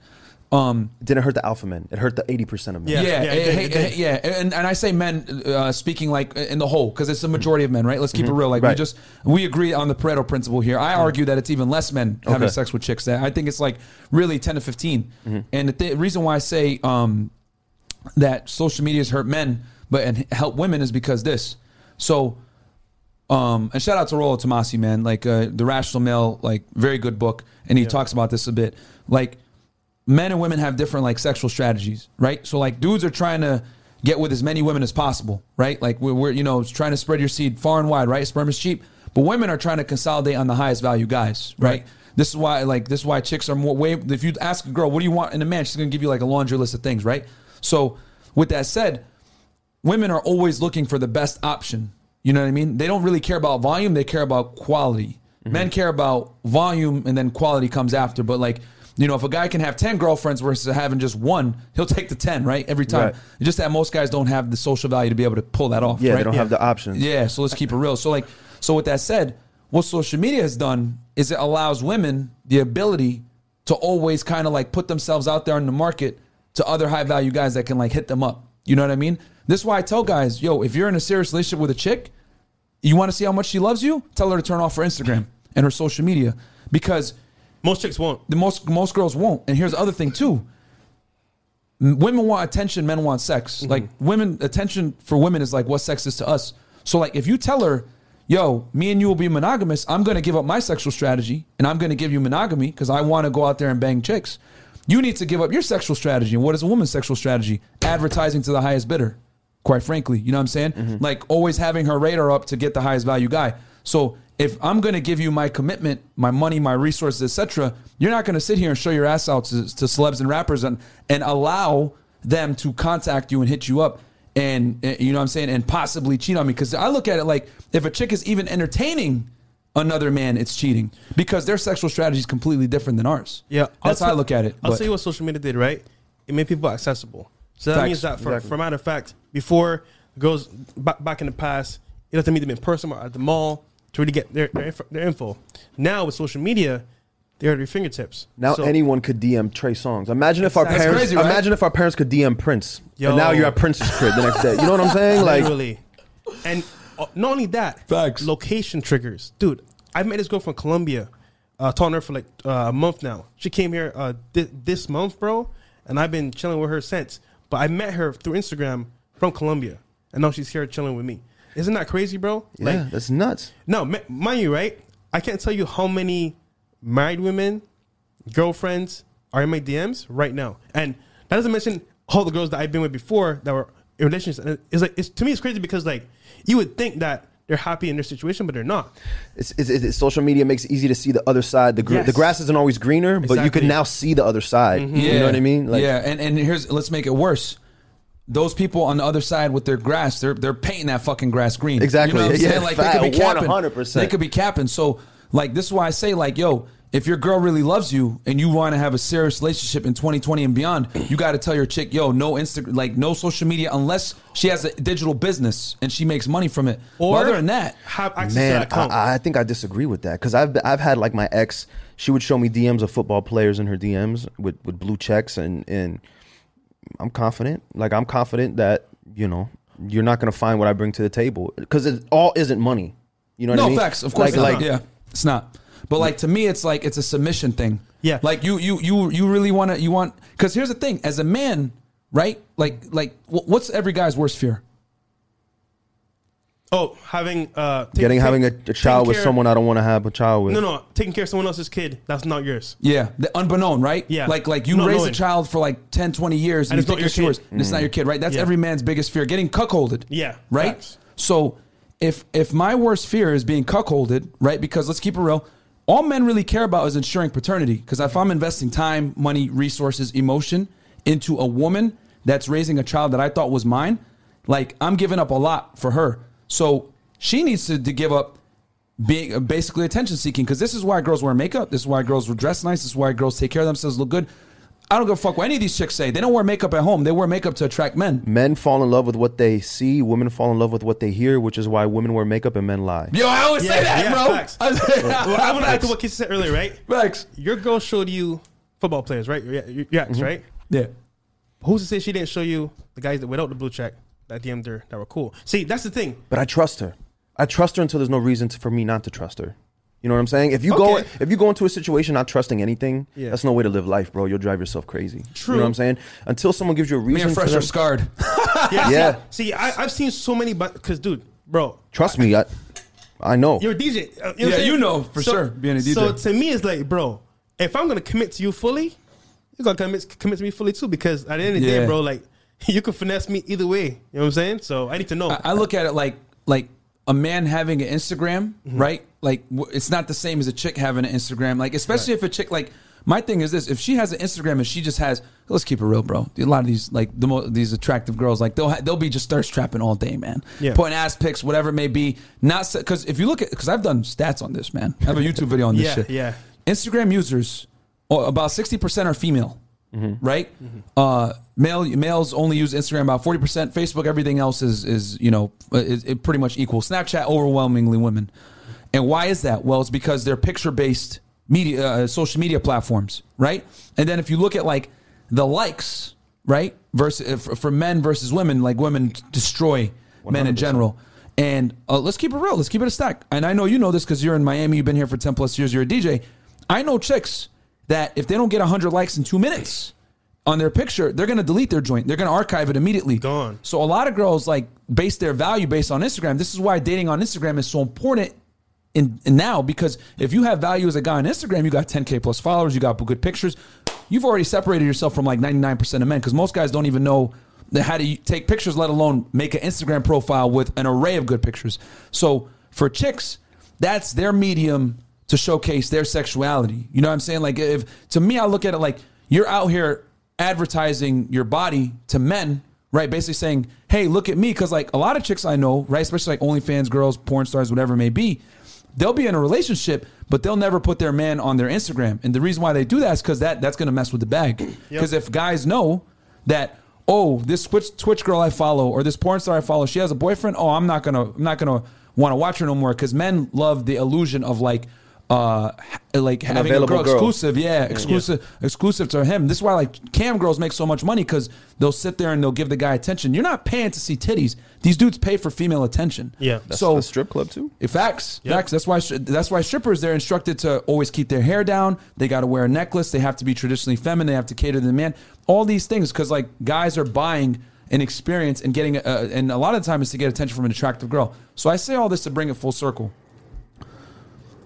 Um, It didn't hurt the alpha men. It hurt the eighty percent of men. Yeah. yeah, it it eh, yeah, and and I say men uh, speaking like in the whole because it's the majority of men, right? Let's keep it real. Like we just we agree on the Pareto principle here. I argue that it's even less men having Okay. sex with chicks. That I think it's like really ten to 15 And the th- reason why I say um, that social media has hurt men, but and help women is because this. So um, and shout out to Rollo Tomasi, man. Like uh, the Rational Male, like very good book, and he talks about this a bit. Like men and women have different like sexual strategies, right? So like dudes are trying to get with as many women as possible, right? Like we're, we're you know trying to spread your seed far and wide, right? Sperm is cheap, but women are trying to consolidate on the highest value guys, right? This is why like this is why chicks are more way. If you ask a girl, what do you want in a man, she's gonna give you like a laundry list of things, right? So with that said, women are always looking for the best option. You know what I mean? They don't really care about volume, they care about quality. Mm-hmm. Men care about volume and then quality comes after. But like You know, if a guy can have 10 girlfriends versus having just one, he'll take the 10, right? Every time. Right. Just that most guys don't have the social value to be able to pull that off. Yeah, right? they don't have the options. Yeah, so let's keep it real. So like so with that said, what social media has done is it allows women the ability to always kind of like put themselves out there in the market to other high value guys that can like hit them up. You know what I mean? This is why I tell guys, yo, if you're in a serious relationship with a chick, you want to see how much she loves you, tell her to turn off her Instagram and her social media because Most chicks won't. the most most girls won't. And here's the other thing too. M- Women want attention, men want sex. Mm-hmm. Like women attention for women is like what sex is to us. So like if you tell her, "Yo, me and you will be monogamous. I'm going to give up my sexual strategy and I'm going to give you monogamy because I want to go out there and bang chicks." You need to give up your sexual strategy. And what is a woman's sexual strategy? Advertising to the highest bidder. Quite frankly, you know what I'm saying? Mm-hmm. Like always having her radar up to get the highest value guy. So if I'm going to give you my commitment, my money, my resources, etc., you're not going to sit here and show your ass out to, to celebs and rappers and and allow them to contact you and hit you up and uh, you know what I'm saying and possibly cheat on me because I look at it like if a chick is even entertaining another man, it's cheating because their sexual strategy is completely different than ours. Yeah, that's how I look at it. I'll but- tell you what social media did, right? It made people accessible. So that Facts. means that, for, Exactly. for matter of fact, before girls back, back in the past, you have to meet them in person or at the mall to really get their their, info, their info. Now with social media, they're at your fingertips. Now So- anyone could DM Trey Songz. Imagine if our That's parents. crazy, right? Imagine if our parents could DM Prince. Yo. And now you're at Prince's crib the next day. You know what I'm saying? Like, literally. And uh, not only that, Facts. location triggers, dude. I met this girl from Colombia. Uh, talking to her for like uh, a month now. She came here uh, thi- this month, bro, and I've been chilling with her since. But I met her through Instagram from Colombia, and now she's here chilling with me. Isn't that crazy, bro? yeah, that's nuts. No, ma- mind you, right? I can't tell you how many married women, girlfriends are in my DMs right now, and that doesn't mention all the girls that I've been with before that were in relationships. And it's like it's to me, it's crazy because like you would think that they're happy in their situation, but they're not. It's, it's, it's, social media makes it easy to see the other side. The gr- Yes. the grass isn't always greener, but you can now see the other side. You mm-hmm. know what I mean? Like, yeah, and, and here's let's make it worse. Those people on the other side with their grass, they're they're painting that fucking grass green. Exactly. You know what I'm Yeah, saying? Like they could be capping. 100%. They could be capping. So like this is why I say like, yo, if your girl really loves you and you want to have a serious relationship in 2020 and beyond, you got to tell your chick, yo, no Insta, like no social media unless she has a digital business and she makes money from it. Or Or other than that, have access to Man, that account. I, I think I disagree with that because I've I've had like my ex. She would show me DMs of football players in her DMs with with blue checks, and and I'm confident. Like I'm confident that you know you're not gonna find what I bring to the table because it all isn't money. You know what no I mean? facts. Of course, like, like, like yeah, it's not. But like to me, it's like it's a submission thing. Yeah. Like you, you, you, you really want to. You want because here's the thing: as a man, right? Like, like what's every guy's worst fear? Oh, having uh, taking getting care- having a, a child with care- someone I don't want to have a child with. No, no, taking care of someone else's kid that's not yours. Yeah, the unbeknown, right? Yeah. Like, like you Not raise knowing. a child for like 10, 20 years, and, And you it's not think your it's yours, kid. and it's not your kid, right? That's Yeah. every man's biggest fear: getting cuckolded. Yeah, Right. facts. So if if my worst fear is being cuckolded, right? Because let's keep it real. All men really care about is ensuring paternity. Because if I'm investing time, money, resources, emotion into a woman that's raising a child that I thought was mine, like I'm giving up a lot for her. So she needs to, to give up being uh, basically attention seeking. Because this is why girls wear makeup. This is why girls dress nice. This is why girls take care of themselves, look good. I don't give a fuck what any of these chicks say. They don't wear makeup at home. They wear makeup to attract men. Men fall in love with what they see. Women fall in love with what they hear, which is why women wear makeup and men lie. Yo, I always say that, yeah, bro. facts. I say- Well, I want to add to what Casey said earlier, right? Facts. Your girl showed you football players, right? Your, your, your ex, right? Yeah. Who's to say she didn't show you the guys that without the blue check that DM'd her that were cool? See, that's the thing. But I trust her. I trust her until there's no reason to, for me not to trust her. You know what I'm saying? If you go Okay. if you go into a situation not trusting anything, Yeah. that's no way to live life, bro. You'll drive yourself crazy. True. You know what I'm saying? Until someone gives you a Me reason and for Fresh them, are scarred. Yeah. Yeah. See, see I, I've seen so many, but because, dude, bro, trust me, I, I know. you're a DJ. uh, you what I'm Yeah, saying? you know for sure, being a DJ. So to me, it's like, bro, if I'm gonna commit to you fully, you gotta commit, commit to me fully too. Because at the end of the Yeah. day, bro, like you can finesse me either way. You know what I'm saying? So I need to know. I, I look at it like like a man having an Instagram, Mm-hmm. right? Like it's not the same as a chick having an Instagram. Like especially if a chick like my thing is this: if she has an Instagram and she just has, let's keep it real, bro. A lot of these like the mo- these attractive girls, like they'll ha- they'll be just thirst trapping all day, man. Yeah. Putting ass pics, whatever it may be. Not because if you look at because I've done stats on this, man. I have a YouTube video on this Yeah, shit. yeah. Instagram users about sixty percent are female, right? Uh, male males only use Instagram about forty percent. Facebook, everything else is is you know is, is pretty much equal. Snapchat, overwhelmingly women. And why is that? Well, it's because they're picture based media, uh, social media platforms, right? And then if you look at like the likes, right, versus for, for men versus women, like women destroy men in general. And uh, let's keep it real. Let's keep it a stack. And I know you know this because you're in Miami. You've been here for ten plus years. You're a DJ. I know chicks that if they don't get hundred likes in two minutes on their picture, they're gonna delete their joint. They're gonna archive it immediately. Gone. So a lot of girls like base their value based on Instagram. This is why dating on Instagram is so important in, in now because if you have value as a guy on Instagram, you got 10k plus followers, you got good pictures. You've already separated yourself from like 99% of men because most guys don't even know how to take pictures, let alone make an Instagram profile with an array of good pictures. So for chicks, that's their medium to showcase their sexuality. You know what I'm saying? Like if to me, I look at it like you're out here advertising your body to men, right? Basically saying, "Hey, look at me," because like a lot of chicks I know, right, especially like OnlyFans girls, porn stars, whatever it may be, they'll be in a relationship, but they'll never put their man on their Instagram. And the reason why they do that is because that that's gonna mess with the bag. Because if guys know that. Oh, this Twitch, Twitch girl I follow, or this porn star I follow, she has a boyfriend. Oh, I'm not gonna, I'm not gonna want to watch her no more because men love the illusion of like, uh, ha- like having a girl girl. exclusive, yeah, exclusive, exclusive to him. This is why like cam girls make so much money because they'll sit there and they'll give the guy attention. You're not paying to see titties. These dudes pay for female attention. Yeah. That's so the strip club too. if facts, facts. That's why that's why strippers they're instructed to always keep their hair down. They got to wear a necklace. They have to be traditionally feminine. They have to cater to the man. All these things because like guys are buying an experience and getting, uh, and a lot of the time is to get attention from an attractive girl. So I say all this to bring it full circle.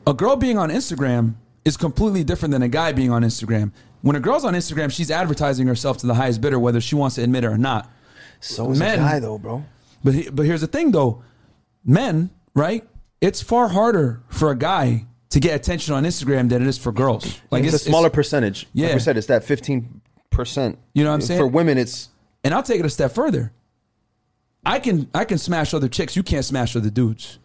A girl being on Instagram is completely different than a guy being on Instagram. When a girl's on Instagram, she's advertising herself to the highest bidder, whether she wants to admit it or not. So is Men- a guy though, bro. But he, but here's the thing though, men, right? It's far harder for a guy to get attention on Instagram than it is for girls. Like it's, a smaller percentage. Yeah. Like we said, it's that fifteen percent. You know what I'm saying? For women, it's and I'll take it a step further. I can I can smash other chicks. You can't smash other dudes.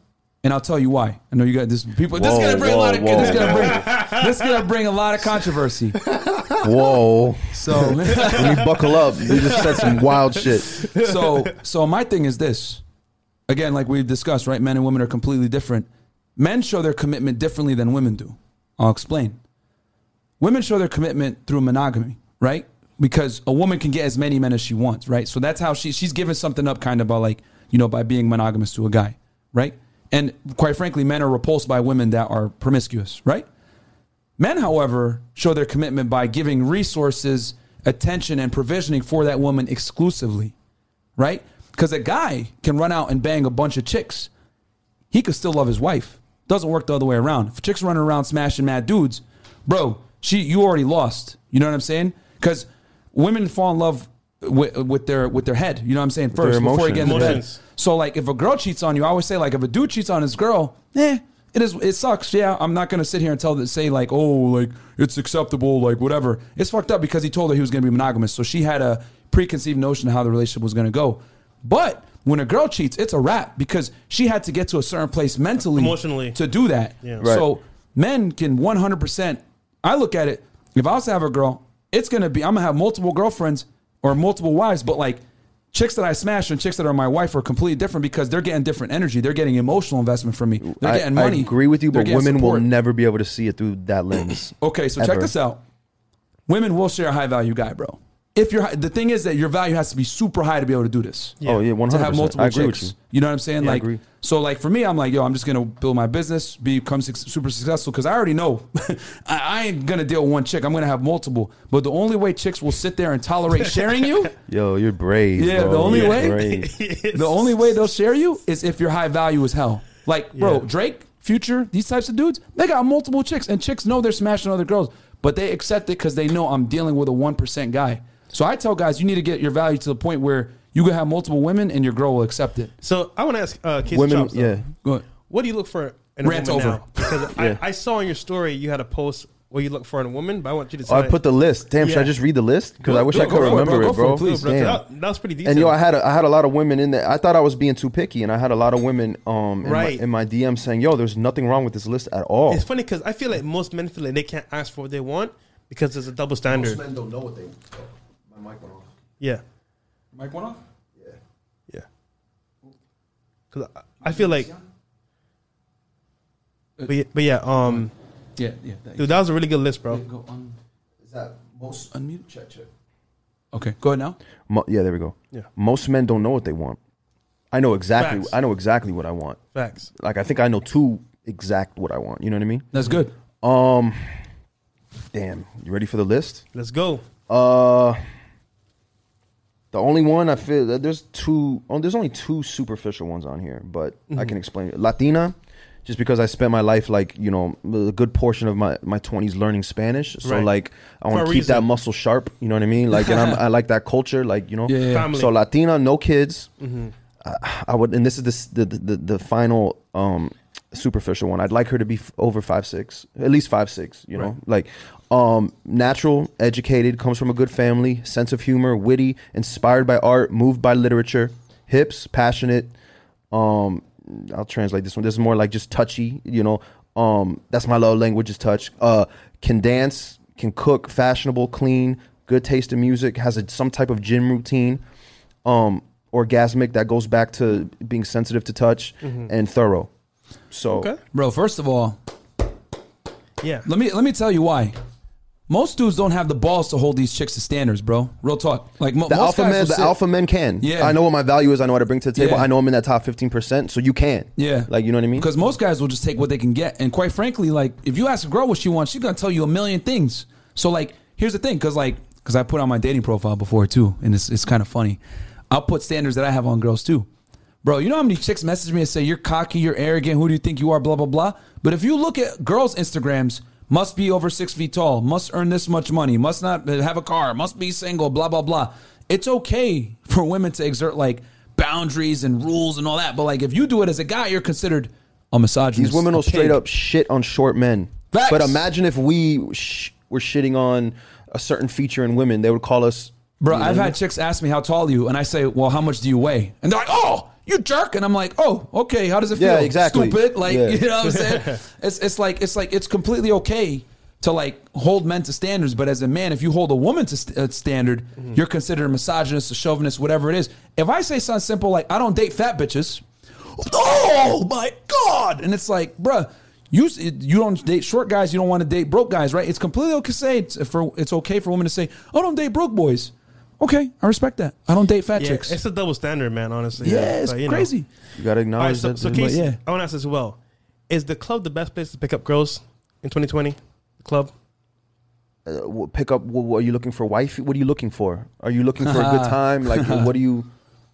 And I'll tell you why. I know you got this. People. this is gonna bring a lot of. whoa. This is gonna bring. this is gonna bring a lot of controversy. whoa. So. when you buckle up, you just said some wild shit. so so my thing is this again like we've discussed right men and women are completely different men show their commitment differently than women do i'll explain women show their commitment through monogamy right because a woman can get as many men as she wants right so that's how she she's giving something up kind of by like you know by being monogamous to a guy right and quite frankly men are repulsed by women that are promiscuous right Men, however, show their commitment by giving resources, attention, and provisioning for that woman exclusively, right? Because a guy can run out and bang a bunch of chicks. He could still love his wife. Doesn't work the other way around. If a chick's running around smashing mad dudes, bro, she you already lost. You know what I'm saying? Because women fall in love with, with their with their head. You know what I'm saying? First, before you get in the bed. Emotions. So like, if a girl cheats on you, I always say like, if a dude cheats on his girl, eh, it is it sucks. Yeah, I'm not gonna sit here and tell that say like, oh, like it's acceptable, like whatever. It's fucked up because he told her he was gonna be monogamous, so she had a preconceived notion of how the relationship was gonna go. But when a girl cheats, it's a wrap because she had to get to a certain place mentally, Emotionally. to do that. Yeah. Right. So men can 100. percent I look at it. If I was to have a girl, it's gonna be I'm gonna have multiple girlfriends or multiple wives, but like chicks that I smash and chicks that are my wife are completely different because they're getting different energy. They're getting emotional investment from me. They're I, getting money. I agree with you, but women will never be able to see it through that lens. Okay, so check this out. Women will share a high value guy, bro. If you're the thing is that your value has to be super high to be able to do this. Oh yeah, one To hundred have multiple I agree chicks. with you. You know what I'm saying? Yeah, I like, agree. so like for me, I'm like, yo, I'm just gonna build my business, become suc- super successful because I already know I, I ain't gonna deal with one chick. I'm gonna have multiple. But the only way chicks will sit there and tolerate sharing you, Yo, you're brave. Yeah, bro. the only You're way- the only way they'll share you is if your high value is hell. Like, bro, Yeah. Drake, Future, these types of dudes, they got multiple chicks, and chicks know they're smashing other girls, but they accept it because they know I'm dealing with a one percent guy. So I tell guys, you need to get your value to the point where you can have multiple women and your girl will accept it. So I want to ask uh, Casey Women, Chops, though. yeah. Go ahead. What do you look for in a Rant woman over. now? Because Yeah. I, I saw in your story you had a post where you look for in a woman, but I want you to. Oh, I put the list. Damn, should Yeah. I just read the list? Because I wish go- I go could for it, remember bro. it, Go for bro. it, please. bro, Damn. that, that was pretty detailed. And yo, I had a, I had a lot of women in there. I thought I was being too picky, and I had a lot of women um in, Right. my, in my DM saying, "Yo, there's nothing wrong with this list at all." It's funny because I feel like most men feel like they can't ask for what they want because there's a double standard. men don't know what they. Mic went off. Yeah, Mic went off. Yeah. yeah. Because I, I feel like, but yeah, but yeah, um, Yeah, yeah. That, dude, that was a really good list, bro. Go on. Is that most? Unmute. Check check. Okay, go ahead now. Mo- yeah, there we go. Yeah. Most men don't know what they want. I know exactly. Facts. I know exactly what I want. Facts. Like I think I know too exact what I want. You know what I mean? That's good. Um, damn. You ready for the list? Let's go. Uh, the only one I feel that there's two. Oh, there's only two superficial ones on here, but I can explain it. Latina, just because I spent my life like you know a good portion of my my twenties learning Spanish, so Right. like I want to keep that muscle sharp. You know what I mean? Like, and I'm, I like that culture. Like, you know, Yeah, yeah. So Latina, no kids. I, I would, and this is the, the the the final um superficial one. I'd like her to be f- over five six, at least five six. You know, like um natural, educated, comes from a good family, sense of humor, witty, inspired by art, moved by literature, hips, passionate. Um, I'll translate this one. This is more like just touchy. You know, um, that's my love language is touch. Uh, can dance, can cook, fashionable, clean, good taste in music, has a, some type of gym routine. Um, orgasmic that goes back to being sensitive to touch and thorough. So Okay. Bro, first of all, Yeah. let me let me tell you why. Most dudes don't have the balls to hold these chicks to standards, bro. Real talk. Like mo- the most alpha guys men, will the sit- alpha men can. Yeah. I know what my value is. I know what I bring to the table. Yeah. I know I'm in that top fifteen percent. So you can. Yeah. Like you know what I mean? Because most guys will just take what they can get. And quite frankly, like if you ask a girl what she wants, she's gonna tell you a million things. So like, here's the thing, because like, because I put on my dating profile before too, and it's it's kind of funny. I'll put standards that I have on girls too. Bro, you know how many chicks message me and say you're cocky, you're arrogant, who do you think you are, blah blah blah. But if you look at girls' Instagrams, must be over six feet tall, must earn this much money, must not have a car, must be single, blah blah blah. It's okay for women to exert like boundaries and rules and all that, but like if you do it as a guy, you're considered a misogynist. These women will straight up shit on short men. Facts. But imagine if we sh- were shitting on a certain feature in women, they would call us. Bro, you know I've had chicks ask me how tall are you, and I say, "Well, how much do you weigh?" And they're like, "Oh, you jerk!" And I'm like, "Oh, okay. How does it feel?" Yeah, exactly. Stupid. Like, Yeah. you know what I'm saying? it's it's like it's like it's completely okay to like hold men to standards, but as a man, if you hold a woman to st- uh, standard, Mm-hmm. you're considered a misogynist, a chauvinist, whatever it is. If I say something simple like, "I don't date fat bitches," oh my god, and it's like, bruh. You, you don't date short guys. You don't want to date broke guys, right? It's completely okay. to Say it's, for it's okay for women to say, "I don't date broke boys." Okay, I respect that. I don't date fat Yeah, chicks. it's a double standard, man. Honestly, yeah, it's But, you know. crazy. You gotta All right, acknowledge so, that. so that- Casey, yeah. I want to ask as well: Is the club the best place to pick up girls in 2020? The club. uh, pick up. What, what are you looking for? Wife? What are you looking for? Are you looking for a good time? Like, what do you?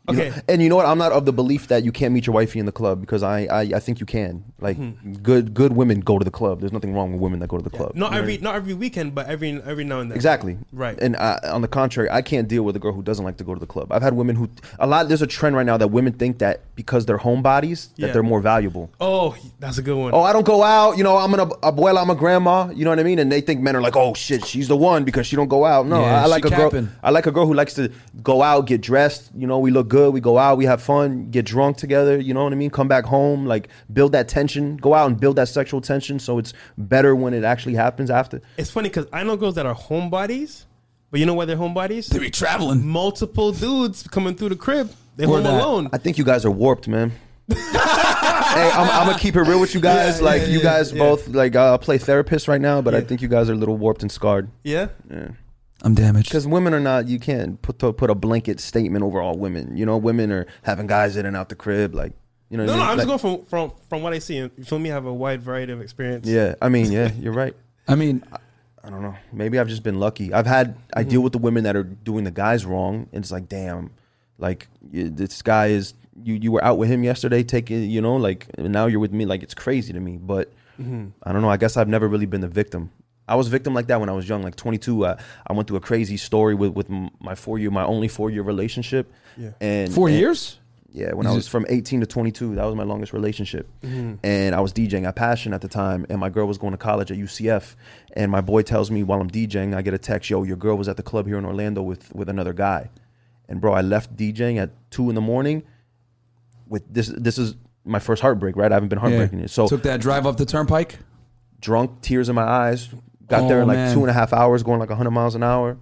You know- Okay. and you know what? I'm not of the belief that you can't meet your wifey in the club because I, I, I think you can. Like, good, good women go to the club. There's nothing wrong with women that go to the club. Not You know what I every mean? not every weekend, but every every now and then. Exactly. Right. And uh, on the contrary, I can't deal with a girl who doesn't like to go to the club. I've had women who a lot. There's a trend right now that women think that because they're homebodies that Yeah. they're more valuable. Oh, that's a good one. Oh, I don't go out. You know, I'm an ab- abuela, I'm a grandma. You know what I mean? And they think men are like, oh shit, she's the one because she don't go out. No, Yeah, I, I like a she girl. I like a girl who likes to go out, get dressed. You know, we look good. We go out, we have fun, get drunk together. You know what I mean? Come back home, like build that tension. Go out and build that sexual tension, so it's better when it actually happens after. It's funny because I know girls that are homebodies, but you know why they're homebodies? They be traveling. Multiple dudes coming through the crib. They Or home that. alone. I think you guys are warped, man. hey, I'm, I'm gonna keep it real with you guys. Yeah, like yeah, you guys yeah. both, like uh, play therapist right now, but I think you guys are a little warped and scarred. Yeah. I'm damaged. Because women are not, you can't put put a blanket statement over all women. You know, women are having guys in and out the crib, like you know. No, what no, I I'm mean? just going from from from what I see. You feel me? I have a wide variety of experience. Yeah, I mean, yeah, you're right. I mean, I don't know. Maybe I've just been lucky. I've had I mm-hmm. deal with the women that are doing the guys wrong, and it's like, damn, like you, this guy is you. You were out with him yesterday, taking you know, like and now you're with me. Like it's crazy to me, but mm-hmm. I don't know. I guess I've never really been the victim. I was a victim like that when I was young, like 22. I, I went through a crazy story with with my four year, my only four year relationship. Yeah. and four and- years. Yeah, when I was from 18 to 22, that was my longest relationship. Mm-hmm. And I was DJing at Passion at the time, and my girl was going to college at UCF. And my boy tells me while I'm DJing, I get a text, "Yo, your girl was at the club here in Orlando with with another guy." And bro, I left DJing at two in the morning. With this, this is my first heartbreak, right? I haven't been heartbreaking Yeah. it. So took that drive up the turnpike. drunk, tears in my eyes. Got there Oh, in like man. two and a half hours, going like 100 miles an hour.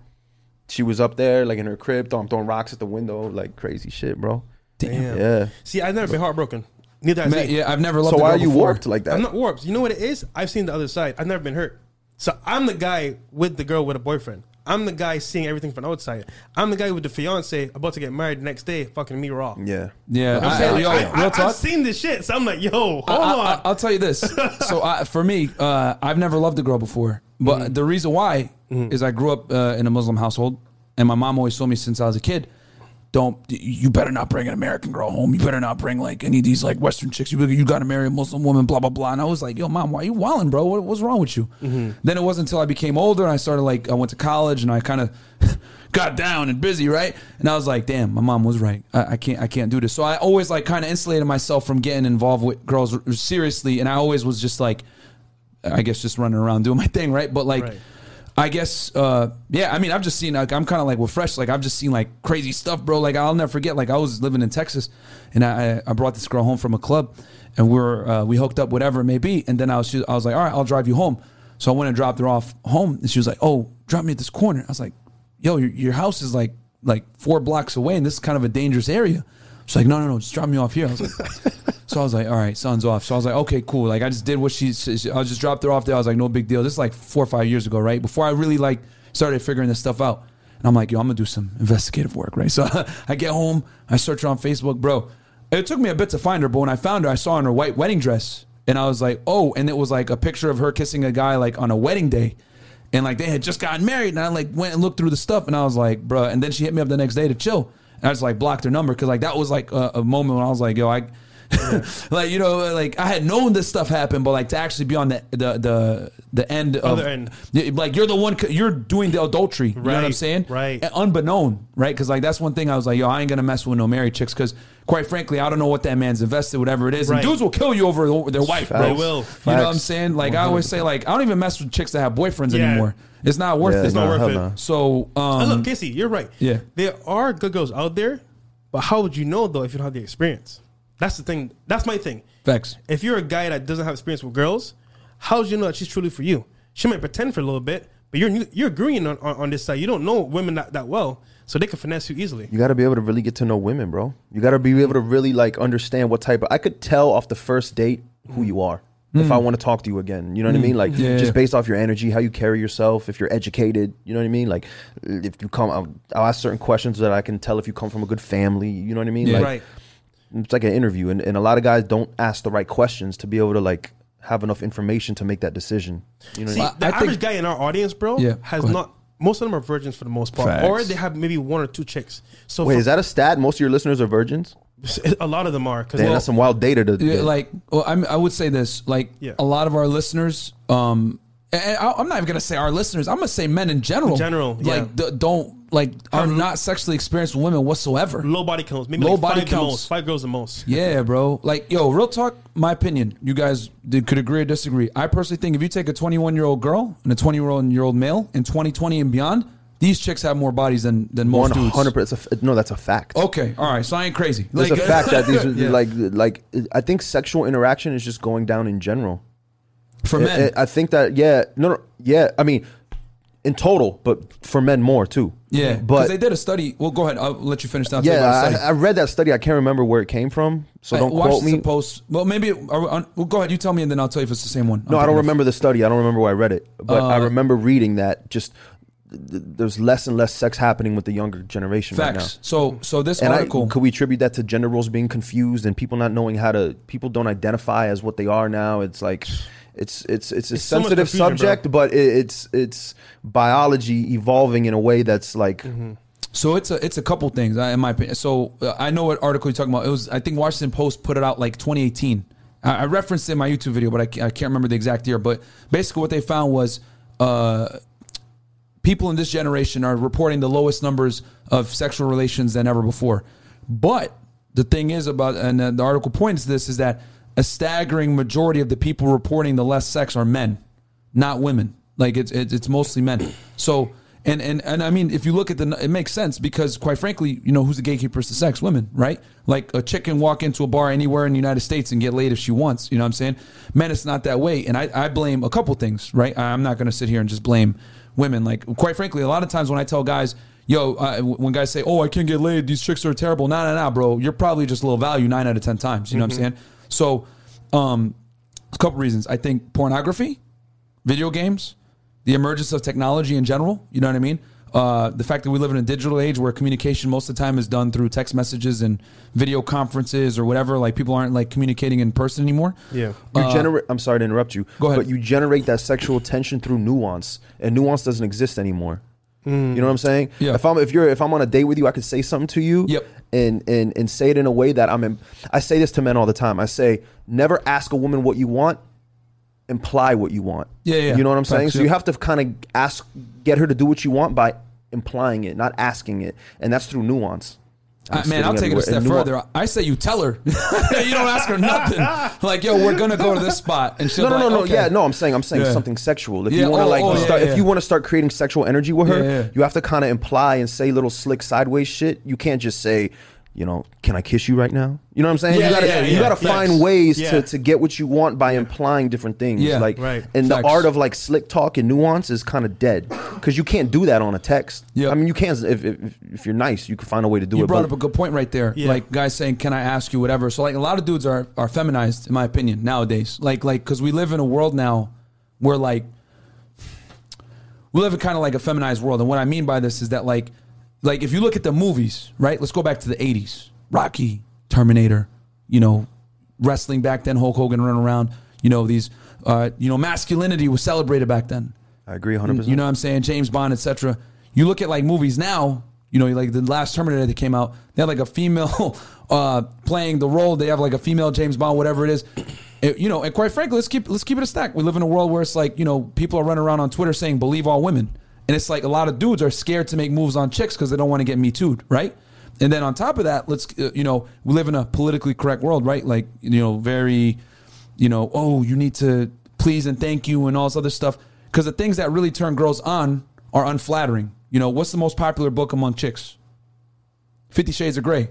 She was up there, like in her crib, throwing, throwing rocks at the window, like crazy shit, bro. Damn. Yeah. See, I've never been heartbroken. Neither has Man, he. yeah, I've never loved So a why are you before. warped like that? I'm not warped. You know what it is? I've seen the other side. I've never been hurt. So I'm the guy with the girl with a boyfriend. I'm the guy seeing everything from outside. I'm the guy with the fiance about to get married the next day, fucking me raw. Yeah. Yeah, I'm I, saying, like, yo, I, real I, talk. have seen this shit, so I'm like, yo, hold I, on. I, will tell you this. so I, for me, uh, I've never loved a girl before, but Mm-hmm. the reason why is I grew up uh, in a Muslim household, and my mom always told me since I was a kid, don't you better not bring an American girl home. You better not bring like any of these like Western chicks. You you got to marry a Muslim woman. Blah blah blah. And I was like, yo, mom, why you wilding, bro? What, what's wrong with you? Mm-hmm. Then it wasn't until I became older and I started like I went to college and I kind of. got down and busy, right? And I was like, "Damn, my mom was right. I, I can't, I can't do this." So I always like kind of insulated myself from getting involved with girls seriously, and I always was just like, I guess, just running around doing my thing, right? But like, Right. I guess, uh, yeah. I mean, I've just seen. Like, I'm kind of like with fresh. Like, I've just seen like crazy stuff, bro. Like, I'll never forget. Like, I was living in Texas, and I, I brought this girl home from a club, and we are uh, we hooked up, whatever it may be. And then I was, I was like, all right, I'll drive you home. So I went and dropped her off home, and she was like, oh, drop me at this corner. I was like, yo, your, your house is like like four blocks away, and this is kind of a dangerous area. She's like, no, no, no, just drop me off here. I was like, so I was like, all right, sun's off. So I was like, okay, cool. Like I just did what she, she I just dropped her off there. I was like, no big deal. This is like four or five years ago, right? Before I really like started figuring this stuff out. And I'm like, yo, I'm gonna do some investigative work, right? So I get home, I search her on Facebook, bro. It took me a bit to find her, but when I found her, I saw her in her white wedding dress, and I was like, oh, and it was like a picture of her kissing a guy like on a wedding day. And like they had just gotten married, and I like went and looked through the stuff, and I was like, bro. And then she hit me up the next day to chill, and I just like blocked her number because like that was like a, a moment when I was like, yo, I, like you know, like I had known this stuff happened, but like to actually be on the the the the end of Other end. Like you're the one you're doing the adultery. You know what I'm saying? right. And unbeknown, right? Because like that's one thing I was like, yo, I ain't gonna mess with no married chicks because quite frankly, I don't know what that man's invested, whatever it is. Right. And dudes will kill you over, over their wife, bro. They will. You know what I'm saying? Like I always say, like I don't even mess with chicks that have boyfriends Yeah. anymore. It's not worth Yeah, it. It's not no, worth it. no. So um, look, Casey, you're right. yeah. There are good girls out there, but how would you know though if you don't have the experience? That's the thing. That's my thing. facts. If you're a guy that doesn't have experience with girls, how do you know that she's truly for you? She might pretend for a little bit, but you're you're green on, on, on this side. You don't know women that, that well, so they can finesse you easily. You got to be able to really get to know women, bro. You got to be able to really like understand what type of. I could tell off the first date who you are. If I mm. want to talk to you again, you know what I mm. mean? Like Yeah, just yeah. based off your energy, how you carry yourself, if you're educated, you know what I mean? Like if you come, I'll, I'll ask certain questions that I can tell if you come from a good family. You know what I mean? Yeah. Like, right. It's like an interview, and, and a lot of guys don't ask the right questions to be able to like have enough information to make that decision. You know, See, I I- the I average think- guy in our audience, bro, Yeah, has not. Most of them are virgins for the most part, Facts. or they have maybe one or two chicks. So Wait, for- is that a stat? Most of your listeners are virgins. a lot of them are because Damn, that's some wild data to. Yeah, like well, I'm, I would say this like Yeah. a lot of our listeners um and I, I'm not even gonna say our listeners I'm gonna say men in general In general, like yeah. d- don't like are not sexually experienced women whatsoever low body counts, maybe Low like body five the counts. most, five girls the most. yeah bro like yo real talk my opinion you guys did, could agree or disagree I personally think if you take a 21 year old girl and a 20 year old year old male in 2020 and beyond these chicks have more bodies than than most One dudes hundred percent. No, that's a fact. okay all right so I ain't crazy It's Like- a fact that these are Yeah. like like I think sexual interaction is just going down in general. for I- men I, I think that yeah, no, no, yeah. I mean, in total, but for men more too. yeah because but they did a study well go ahead I'll let you finish that I'll tell you yeah, I. I read that study. I can't remember where it came from, so don't watched quote the me. Post. Well, maybe. Are we on, well, go ahead. You tell me, and then I'll tell you if it's the same one. No, I don't remember the study. I don't remember where I read it, but I Uh, remember reading that just th- there's less and less sex happening with the younger generation right now. Facts. So, so this And I, article. could we attribute that to gender roles being confused and people not knowing how to? People don't identify as what they are now. It's like, it's it's it's a It's so much sensitive bro. subject, but it, it's it's biology evolving in a way that's like Mm-hmm. so it's a it's a couple things uh, in my opinion. So uh, I know what article you're talking about. It was I think Washington Post put it out like 2018. I, I referenced it in my YouTube video, but I, ca- I can't remember the exact year. But basically, what they found was. Uh, people in this generation are reporting the lowest numbers of sexual relations than ever before. But the thing is about, and uh, the article points to this, is that a staggering majority of the people reporting the less sex are men, not women. Like it's it's, it's mostly men. So And, and and I mean, if you look at the, it makes sense because, quite frankly, you know, who's the gatekeepers to sex? Women, right? Like a chick can walk into a bar anywhere in the United States and get laid if she wants. You know what I'm saying? Men, it's not that way. And I, I blame a couple things, right? I'm not going to sit here and just blame women. Like, quite frankly, a lot of times when I tell guys, yo, uh, when guys say, oh, I can't get laid, these chicks are terrible. Nah, nah, nah, bro. You're probably just low value nine out of 10 times. You know what I'm saying? So, um, a couple reasons. I think pornography, video games, the emergence of technology in general. You know what I mean? Uh, the fact that we live in a digital age where communication most of the time is done through text messages and video conferences or whatever. Like people aren't like communicating in person anymore. Yeah. You generate. I'm sorry to interrupt you. Go ahead. But you generate that sexual tension through nuance, and nuance doesn't exist anymore. You know what I'm saying? Yeah. If I'm if you're if I'm on a date with you, I could say something to you. Yep. And and and say it in a way that I'm. In, I say this to men all the time. I say never ask a woman what you want. Imply what you want. Yeah, yeah. You know what I'm saying? So yeah. you have to kind of ask, get her to do what you want by implying it, not asking it, and that's through nuance. Uh, man, I'll take it a step further. I say you tell her. you don't ask her nothing. Like, yo, we're gonna go to this spot, and she'll No, no, be no, like, no. okay. Yeah, no. I'm saying, I'm saying Yeah. something sexual. If Yeah, you want to oh, like, oh, start, yeah. if you want to start creating sexual energy with her, you have to kind of imply and say little slick sideways shit. You can't just say, you know, can I kiss you right now? You know what I'm saying? Yeah, you gotta, yeah, you yeah. gotta find ways Yeah. to, to get what you want by implying different things. Yeah, like, right. And the art of like slick talk and nuance is kind of dead because you can't do that on a text. Yep. I mean, you can if, if if you're nice, you can find a way to do You it. You brought up a good point right there. Yeah. Like guys saying, "Can I ask you whatever?" So like a lot of dudes are are feminized, in my opinion, nowadays. Like like because we live in a world now where like we live in kind of like a feminized world, and what I mean by this is that like like if you look at the movies, right? Let's go back to the '80s, Rocky, Terminator, you know, wrestling back then, Hulk Hogan running around. You know these, uh, you know, masculinity was celebrated back then. I agree 100. percent You know what I'm saying? James Bond, etc. You look at like movies now, you know, like the last Terminator that came out, they had like a female uh, playing the role. They have like a female James Bond, whatever it is. It- you know, and quite frankly, let's keep let's keep it a stack. We live in a world where it's like, you know, people are running around on Twitter saying believe all women. And it's like a lot of dudes are scared to make moves on chicks because they don't want to get me too'd, right? And then on top of that, let's uh, you know, we live in a politically correct world, right? Like, you know, very you know, oh, you need to please and thank you and all this other stuff. Because the things that really turn girls on are unflattering. You know, what's the most popular book among chicks? Fifty Shades of Grey.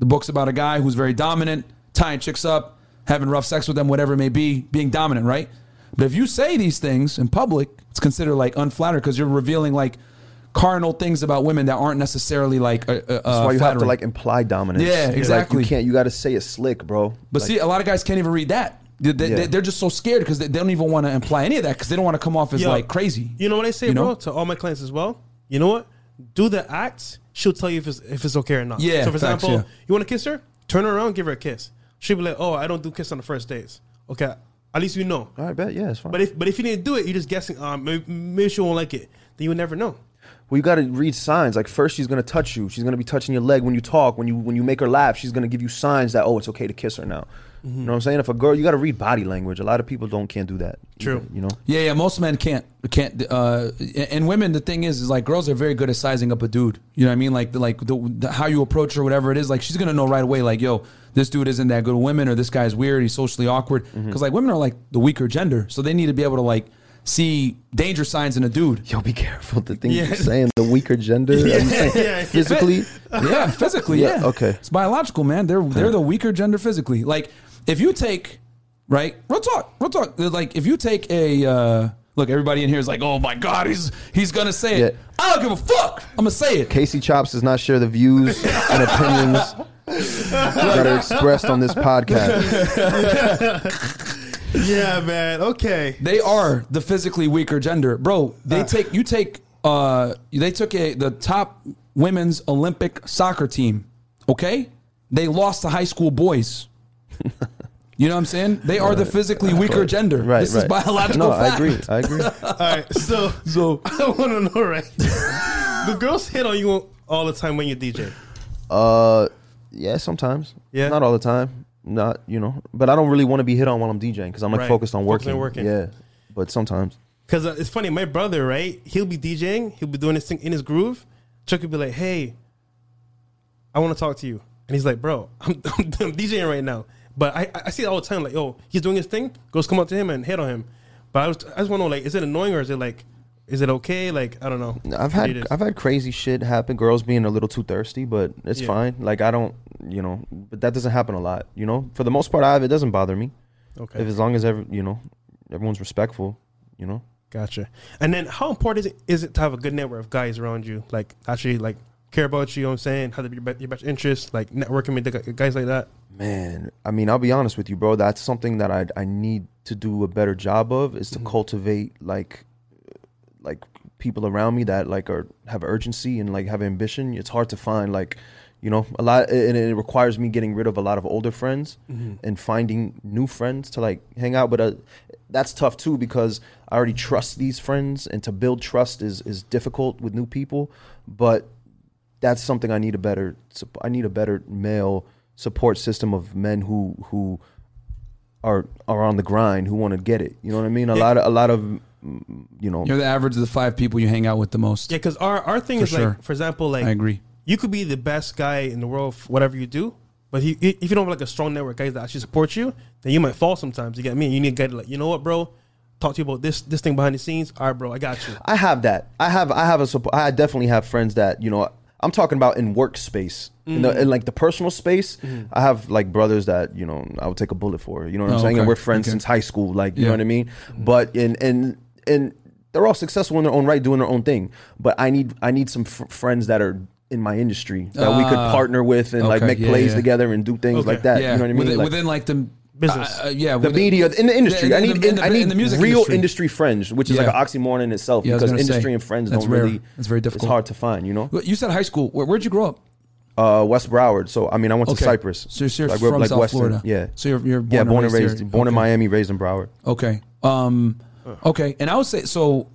The book's about a guy who's very dominant, tying chicks up, having rough sex with them, whatever it may be, being dominant, right? But if you say these things in public, it's considered like unflattering because you're revealing like carnal things about women that aren't necessarily like uh, uh, That's why you have to like imply dominance. Yeah, Like, exactly. you can't. You got to say it slick, bro. But Like, see, a lot of guys can't even read that. They, they, Yeah. They're just so scared because they, they don't even want to imply any of that because they don't want to come off as Yo, like crazy. You know what I say, You know? bro, to all my clients as well? You know what? Do the act. She'll tell you if it's if it's okay or not. Yeah, So for facts, example, yeah. you want to kiss her? Turn her around, give her a kiss. She'll be like, "Oh, I don't do kiss on the first days." Okay, at least we know. all right, bet. Yeah, it's fine. But if but if you didn't do it, you're just guessing. Um, maybe, maybe she won't like it. Then you would never know. Well, you got to read signs. Like first, she's gonna touch you. She's gonna be touching your leg when you talk. When you when you make her laugh, she's gonna give you signs that oh, it's okay to kiss her now. You know what I'm saying? If a girl, you got to read body language. A lot of people don't can't do that. True. either, you know. Yeah, yeah. Most men can't can't. Uh, and women, the thing is, is like girls are very good at sizing up a dude. You know what I mean? Like like the, the, how you approach her, whatever it is. Like she's gonna know right away. Like yo, this dude isn't that good with women, or this guy's weird. He's socially awkward. Because Mm-hmm. like women are like the weaker gender, so they need to be able to like see danger signs in a dude. Yo, be careful the things Yeah. you're saying. The weaker gender, Are you saying yeah. physically. Yeah, physically. Yeah, Yeah, okay. It's biological, man. They're they're the weaker gender physically. Like if you take right, real talk, real talk. Like if you take a uh, look, everybody in here is like, oh my god, he's he's gonna say it. Yeah. I don't give a fuck. I'm gonna say it. Casey Chops does not share the views and opinions that are expressed on this podcast. Yeah, man. Okay. They are the physically weaker gender, bro. They take you take uh they took a the top women's Olympic soccer team. Okay, they lost to high school boys. You know what I'm saying? They are the physically weaker gender. Right, this right. is biological No, I agree. I agree. All right. So So I want to know, right? the girls hit on you all the time when you DJ. Uh, yeah, sometimes. Yeah? not all the time. Not you know, but I don't really want to be hit on while I'm DJing because I'm like Right. focused on Focused working. on working. Yeah, but sometimes. Because uh, it's funny, my brother, right? He'll be DJing, he'll be doing his thing in his groove. Chuck will be like, "Hey, I want to talk to you," and he's like, "Bro, I'm, I'm, I'm DJing right now." But I, I see it all the time, like, "Yo, he's doing his thing." Girls come up to him and hit on him. But I was, I just want to know, like, is it annoying or is it like, Is it okay? Like I don't know. I've had. I've had crazy shit happen. Girls being a little too thirsty, but it's Yeah. fine. Like I don't, you know, but that doesn't happen a lot. You know, for the most part, I have it doesn't bother me. Okay, If as long as every, you know, everyone's respectful. You know, gotcha. And then how important is it, is it to have a good network of guys around you? Like actually like care about you. You know what I'm saying? Have your, be- your best interest. Like networking with the guys like that. man. I mean, I'll be honest with you, bro. That's something that I I need to do a better job of is to Mhm. cultivate like like people around me that like are have urgency and like have ambition. It's hard to find like you know a lot, and it requires me getting rid of a lot of older friends. and finding new friends to like hang out but uh, that's tough too because i already trust these friends and to build trust is is difficult with new people but that's something i need a better i need a better male support system of men who who are are on the grind who want to get it you know what i mean a Yeah. lot of a lot of mm, you know You're the average of the five people you hang out with the most. Yeah, because our our thing For is sure. like, for example, like I agree. you could be the best guy in the world, for whatever you do. But he, if you don't have like a strong network of guys that actually support you, then you might fall sometimes. You get me? You need a guy to like, you know what, bro? Talk to you about this this thing behind the scenes. All right, bro, I got you. I have that. I have I have a support. I definitely have friends that you know. I'm talking about in workspace, in, the, in mm-hmm. like the personal space. Mm-hmm. I have like brothers that you know I would take a bullet for. You know what I'm Oh, saying? And we're friends Okay. since high school. Like you Yeah. know what I mean? Mm-hmm. But in and and they're all successful in their own right, doing their own thing. But I need I need some f- friends that are in my industry that we could Ah. partner with and like make Yeah, plays yeah. together and do things Okay. like that. yeah, You know what I mean? within, Like- within like the Business. uh, yeah, the within- media in the industry. In- I need the- in the- I in need the music real industry. industry. friends, which is Yeah. like an oxymoron in itself Yeah, because industry say, and friends don't rare. really. It's very difficult. It's hard to find, you know. You said high school. Where, where'd you grow up? Uh, West Broward. So I mean, I went Okay. to Cypress. So you're I grew up, from like, South Western- Florida. yeah. So you're, you're born yeah, and born and raised, raised, here. born in Miami, raised in Broward. Okay. Um. Okay. And I would say so.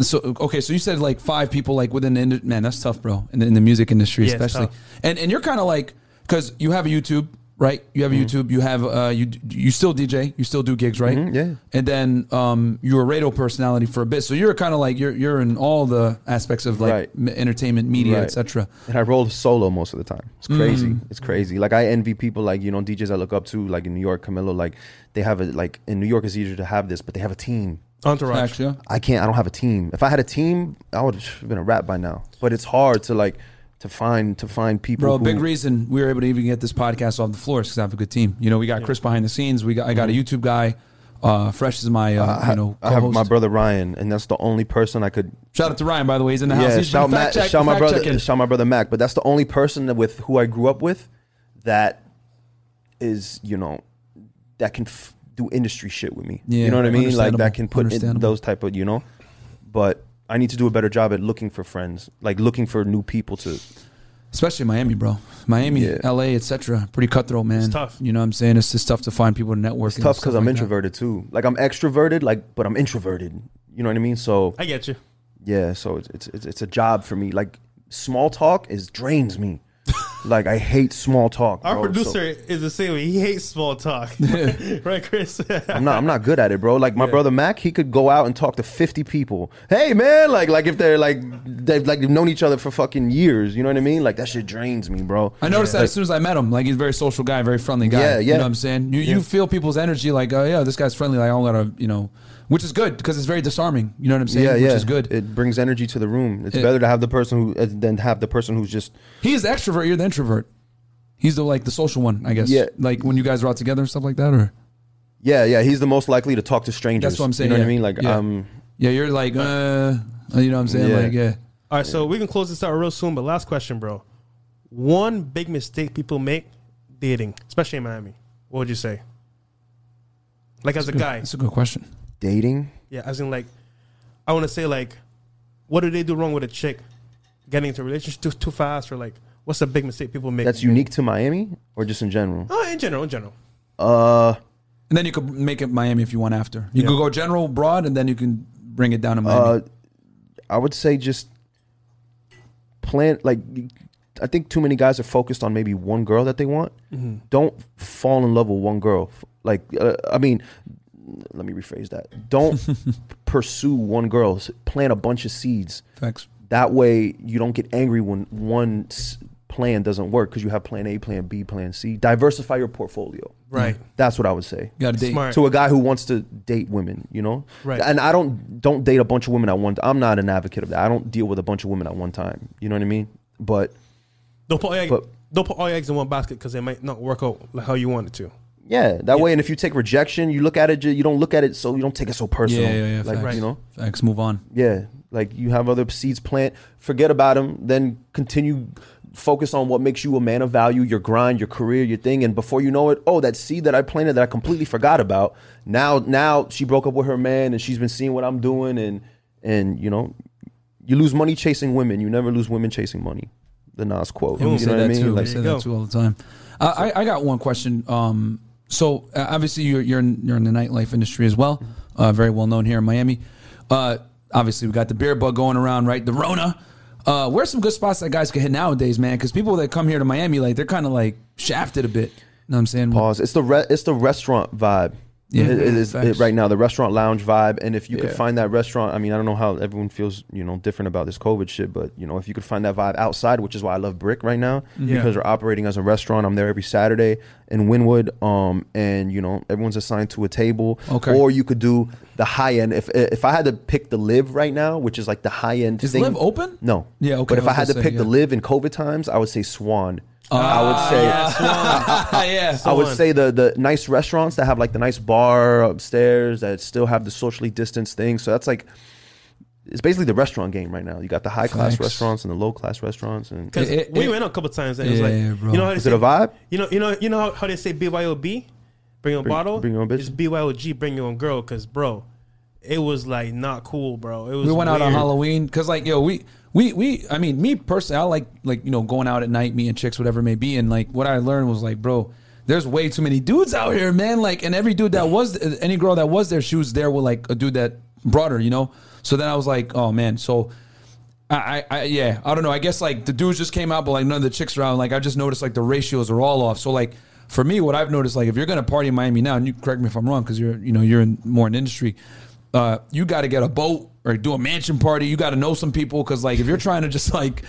So okay. So you said like five people like within the man. That's tough, bro. In the, in the music industry, Yeah, especially. And and you're kind of like because you have a YouTube, right? You have a YouTube. You have uh you you still DJ. You still do gigs, right? Mhm, yeah. And then um you're a radio personality for a bit. So you're kind of like you're you're in all the aspects of like Right. m- entertainment, media, Right. etc. And I rolled solo most of the time. It's crazy. Mm. It's crazy. Like I envy people like you know DJs I look up to, like in New York, Camilo. Like they have a like in New York it's easier to have this, but they have a team. Entourage. Actually, I can't. I don't have a team. If I had a team, I would have been a rap by now. But it's hard to like to find to find people. Bro, a who, big reason we were able to even get this podcast off the floor is because I have a good team. You know, we got Chris behind the scenes. We got I got a YouTube guy. Uh, Fresh is my uh, Mm-hmm. I, you know I have my brother Ryan, and that's the only person I could Shout out to Ryan by the way. He's in the house. Yeah, He's shout, fact Matt, check- shout my brother, checking. shout my brother Mac. But that's the only person that with who I grew up with that is you know that can f- do industry shit with me. Yeah, you know what I mean? Like that can put in those type of you know. But I need to do a better job at looking for friends, like looking for new people to. Especially Miami, bro. Miami, Yeah. LA, etc. Pretty cutthroat, man. It's tough. You know what I'm saying? It's just tough to find people to network. It's tough because I'm like that. introverted too. Like I'm extroverted, like but I'm introverted. You know what I mean? So I get you. yeah, so it's it's it's, it's a job for me. Like small talk is drains me. Like I hate small talk. Our bro. So- producer is the same way. He hates small talk. right, Chris? I'm not. I'm not good at it, bro. Like my Yeah. brother Mac, he could go out and talk to 50 people. Hey, man, like like if they're like they've like known each other for fucking years. You know what I mean? Like that shit drains me, bro. I noticed that Like, as soon as I met him. Like he's a very social guy, very friendly guy. Yeah, You yeah. know what I'm saying? You, you feel people's energy like, oh yeah, this guy's friendly. Like I don't gotta, you know, which is good because it's very disarming. You know what I'm saying? yeah, which yeah. is good. It brings energy to the room. It's It- better to have the person who uh, than have the person who's just He is the extrovert. You're the introvert. He's the like the social one, I guess. Yeah. Like when you guys are out together and stuff like that, or yeah, yeah. He's the most likely to talk to strangers. That's what I'm saying, You know what. I mean? Like Yeah. um, yeah, you're like, uh, you know what I'm saying? Yeah. Like, yeah. All right, so we can close this out real soon. But last question, bro. One big mistake people make dating, especially in Miami. What would you say? Like as a Good. guy, That's a good question. Dating. yeah. As in, like, I want to say, like, what do they do wrong with a chick getting into a relationship too, too fast, or like, what's a big mistake people make? That's unique to Miami or just in general. Oh, in general, in general. Uh, And then you could make it Miami if you want after. You Yeah. could go general, broad, and then you can bring it down to Miami. uh, I would say just plan like. I think too many guys are focused on maybe one girl that they want. Mm-hmm. don't fall in love with one girl. Like, uh, I mean, let me rephrase that. Don't pursue one girl. Plant a bunch of seeds. Facts. That way, you don't get angry when one plan doesn't work because you have plan A, plan B, plan C. Diversify your portfolio. Right. That's what I would say. You got to date. Smart. To a guy who wants to date women, you know, Right. And I don't don't date a bunch of women at one. I'm not an advocate of that. I don't deal with a bunch of women at one time. You know what I mean? But Don't put all your, But- don't put all your eggs in one basket because it might not work out like how you want it to. Yeah, that way. And if you take rejection, you look at it. You don't look at it so you don't take it so personal. Yeah, yeah, yeah, Like facts. you know, Facts. Move on. yeah. Like you have other seeds plant. Forget about them. Then continue. Focus on what makes you a man of value, your grind, your career, your thing, and before you know it, oh, that seed that I planted that I completely forgot about. Now, now she broke up with her man, and she's been seeing what I'm doing, and and you know, you lose money chasing women, you never lose women chasing money. The Nas quote. Yeah, we you say know what I that mean? too. Like, we say that too all the time. Uh, I I got one question. Um, so uh, obviously you're you're in, you're in the nightlife industry as well. Uh, very well known here in Miami. Uh, obviously we got the beer bug going around, right? The Rona. Uh, where's some good spots that guys can hit nowadays, man? Because people that come here to Miami, like they're kind of like shafted a bit. You know what I'm saying? pause. It's the re- it's the restaurant vibe. Yeah. it, it is it, right now the restaurant lounge vibe. And if you could find that restaurant, I mean, I don't know how everyone feels, you know, different about this COVID shit, but you know, if you could find that vibe outside, which is why I love Brick right now Yeah. because we're operating as a restaurant. I'm there every Saturday in Wynwood, um, and you know, everyone's assigned to a table. Okay. Or you could do the high end. If if I had to pick the LIV right now, which is like the high end Is thing, LIV open? No. Yeah, okay, But if I I, had to gonna pick say, the LIV in COVID times, I would say Swan. I Ah, would say yeah. I would say the the nice restaurants that have like the nice bar upstairs that still have the socially distanced thing. So that's like it's basically the restaurant game right now. You got the high class Facts. restaurants and the low class restaurants and Because It- it- we it- went a couple times and it was Yeah, like, bro. you know how they is say it a vibe? You know, you know, you know how, how they say BYOB, bring your own Bring- bottle. bring your own bitch? It's BYOG, bring your own girl. Because bro, it was like not cool, bro. It was. we went out on. Halloween because like yo we we we I mean me personally I like like you know going out at night me and chicks whatever it may be and like what I learned was like bro there's way too many dudes out here man like and every dude that was uh, any girl that was there she was there with like a dude that brought her you know so then I was like oh man so. I, I, I yeah I don't know I guess like the dudes just came out but like none of the chicks around like I just noticed like the ratios are all off so like for me what I've noticed like if you're gonna party in Miami now and you correct me if I'm wrong because you're you know you're in more in industry uh, you got to get a boat or do a mansion party. You got to know some people because, like, if you're trying to just like,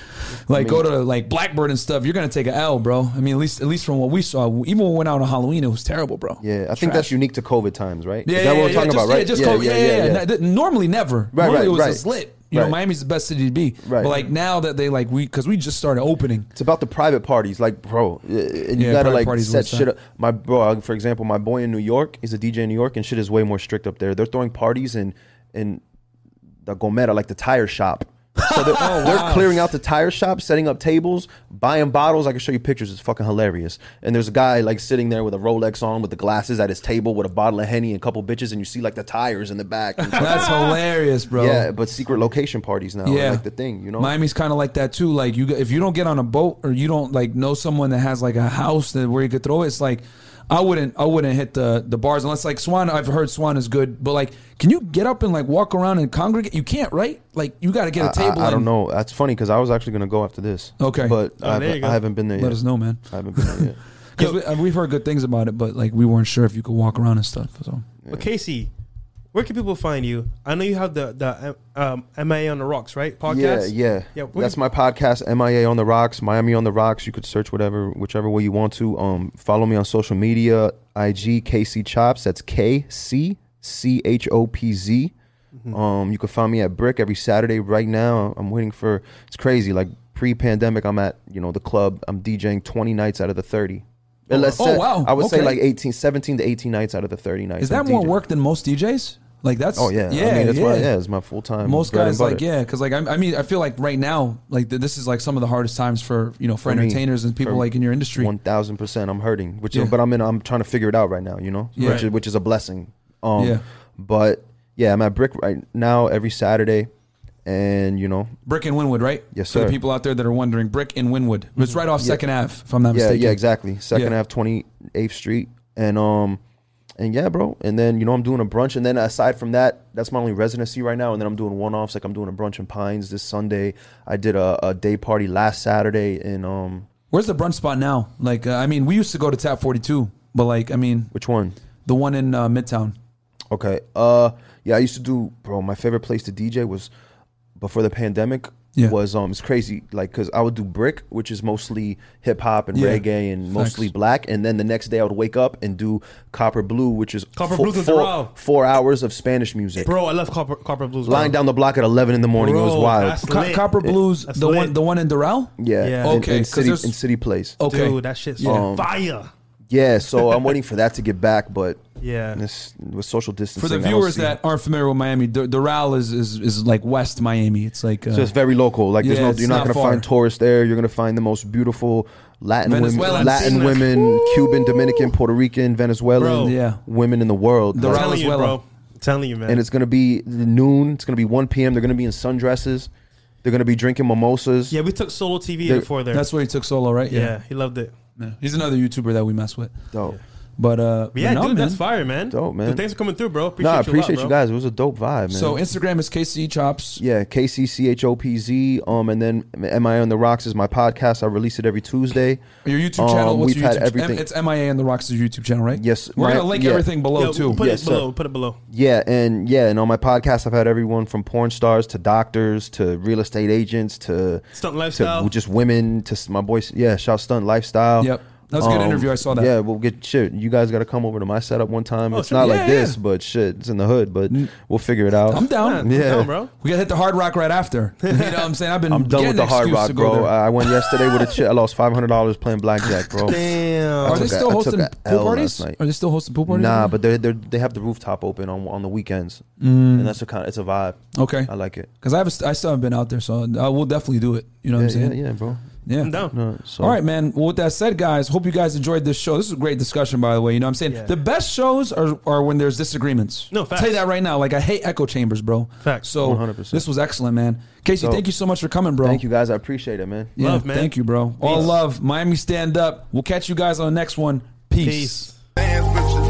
like, go to like Blackbird and stuff, you're gonna take an L, bro. I mean, at least at least from what we saw, even when we went out on Halloween, it was terrible, bro. yeah, I think that's unique to COVID times, right? Yeah, is yeah, what we're yeah, talking just, about, right? Yeah, just yeah, yeah, yeah, yeah. Normally, never. Right, Normally, right, it was right. lit. You know, Miami's the best city to be. Right. But like now that they like we because we just started opening. It's about the private parties, like bro, uh, and you Yeah, gotta like set shit up. My bro, uh, for example, my boy in New York is a DJ in New York, and shit is way more strict up there. They're throwing parties in in the Gomera, like the tire shop. So they're, Oh, they're clearing out the tire shop, setting up tables, buying bottles. I can show you pictures. It's fucking hilarious. And there's a guy like sitting there with a Rolex on, with the glasses at his table, with a bottle of henny and a couple bitches, and you see like the tires in the back. That's hilarious, bro. Yeah, but secret location parties now, Yeah. are like the thing, you know. Miami's kind of like that too. Like you, if you don't get on a boat or you don't like know someone that has like a house that where you could throw it, it's like I wouldn't, I wouldn't hit the the bars unless like Swan. I've heard Swan is good, but like, can you get up and like walk around and congregate? You can't, right? Like you got to get a table. I, I and- don't know. That's funny because I was actually gonna go after this. Okay. but Oh, I, there you haven't, go. I haven't been there yet. Let yet. us know, man. I haven't been there yet. Because we, uh, we've heard good things about it, but like we weren't sure if you could walk around and stuff. So But Casey, where can people find you? I know you have the the um, MIA on the Rocks, right? Podcast. Yeah, yeah. Yeah, That's my podcast, MIA on the Rocks, Miami on the Rocks. You could search whatever, whichever way you want to. Um, follow me on social media, IG KC Chops. That's K C C H O P Z. Mm-hmm. Um, you can find me at Brick every Saturday. Right now, I'm waiting for. It's crazy. Like pre-pandemic, I'm at you know the club. I'm DJing 20 nights out of the 30. Oh, Let's oh, wow. I would say like 18, 17 to 18 nights out of the 30 nights. is that more DJing. work than most DJs? Like that's Oh yeah, yeah, I mean, that's yeah. my yeah, it's my full time. Most guys like yeah, because like I, I mean I feel like right now like this is like some of the hardest times for you know for, For me. entertainers and people like in your industry. One thousand percent, I'm hurting. Which, Yeah. but I'm in. I'm trying to figure it out right now. You know, Yeah. which, is, which is a blessing. Um, Yeah. But yeah, I'm at Brick right now every Saturday, and you know, Brick and Wynwood, right? Yes, For the people out there that are wondering, Brick and Wynwood. It's right off. Second Ave, if I'm not yeah, mistaken. yeah, exactly. Second Yeah. half, twenty eighth Street, and um, and yeah, bro. And then you know, I'm doing a brunch, and then aside from that, that's my only residency right now. And then I'm doing one offs, like I'm doing a brunch in Pines this Sunday. I did a, a day party last Saturday in um, Where's the brunch spot now? Like, uh, I mean, we used to go to Tap 42, but like, I mean, which one? the one in uh, Midtown. Okay. Uh, yeah, I used to do, bro. My favorite place to DJ was before the pandemic. Yeah. was um it's crazy like because I would do brick, which is mostly hip hop and Yeah. reggae and mostly black, and then the next day I would wake up and do copper blue, which is Copper four, Blues with four, four hours of Spanish music. Bro, I love Copper, Copper Blues. bro. Lying down the block at eleven in the morning, it was wild. Co- Copper Blues, That's the lit. one, the one in Doral. Yeah, Yeah. in- Okay, city in city place. Okay, Dude, that shit's Yeah. fire. Yeah, so I'm waiting for that to get back, but Yeah. this with social distancing. For the viewers see- that aren't familiar with Miami, D- Doral is, is is like West Miami. It's like uh, So it's very local. Like there's Yeah, no, you're not, not gonna far. find tourists there. You're gonna find the most beautiful Latin women, Latin Latinas. women, Cuban, Dominican, Puerto Rican, Venezuelan, Bro. Yeah. women in the world. The I'm Like, Doral telling as you, well. bro. I'm telling you, man. and it's gonna be noon. It's gonna be 1 p.m. They're gonna be in sundresses. They're gonna be drinking mimosas. yeah, we took Solo TV They're- before there. that's where he took solo, right? yeah. he loved it. Yeah. He's another YouTuber that we mess with. Dope. But uh, But yeah, but no, dude, man. that's fire, man. Dope, man. Dude, thanks for coming through, bro. Appreciate Nah, I you a lot, appreciate you guys. It was a dope vibe, man. So Instagram is KC Chops. yeah, KCCHOPZ. Um, and then MIA on the Rocks is my podcast. I release it every Tuesday. Your YouTube Um, channel. What's we've your had YouTube? everything. M- it's MIA and the Rocks' YouTube channel, right? Yes, We're my- gonna link yeah. everything below Yeah, too. Put Yes, it sir. below. Put it below. Yeah, and yeah, and on my podcast, I've had everyone from porn stars to doctors to real estate agents to Stunt to lifestyle. just women to my boys. Yeah, shout stunt lifestyle. Yep. That was a good interview. I saw that. Um, Yeah, we'll get shit. You guys got to come over to my setup one time. Oh, it's sure. not Yeah, like this, yeah. but shit, it's in the hood. But we'll figure it out. I'm down. Yeah, I'm down, bro. We gotta hit the Hard Rock right after. You know what I'm saying? I've been I'm done getting with the hard rock, bro. there. I went yesterday with a chick. I lost five hundred dollars playing blackjack, bro. Damn. Are they took a- still I took hosting a pool L parties? last night. Are they still hosting pool parties? Nah, but they they they have the rooftop open on on the weekends, Mm. and that's a kind. It's a vibe. okay. I like it. Because I have, a, I still haven't been out there, so I will definitely do it. You know what Yeah, I'm yeah, saying? yeah, bro. Yeah. I'm down. No, so All right, man. Well, with that said, guys, hope you guys enjoyed this show. This is a great discussion, by the way. You know what I'm saying? Yeah. The best shows are, are when there's disagreements. No, I'll tell you that right now. Like, I hate echo chambers, bro. Facts. So 100%. this was excellent, man. Casey, Dope. thank you so much for coming, bro. Thank you guys. I appreciate it, man. Yeah, Love, man. Thank you, bro. All love. Miami stand up. We'll catch you guys on the next one. Peace. Peace. Bands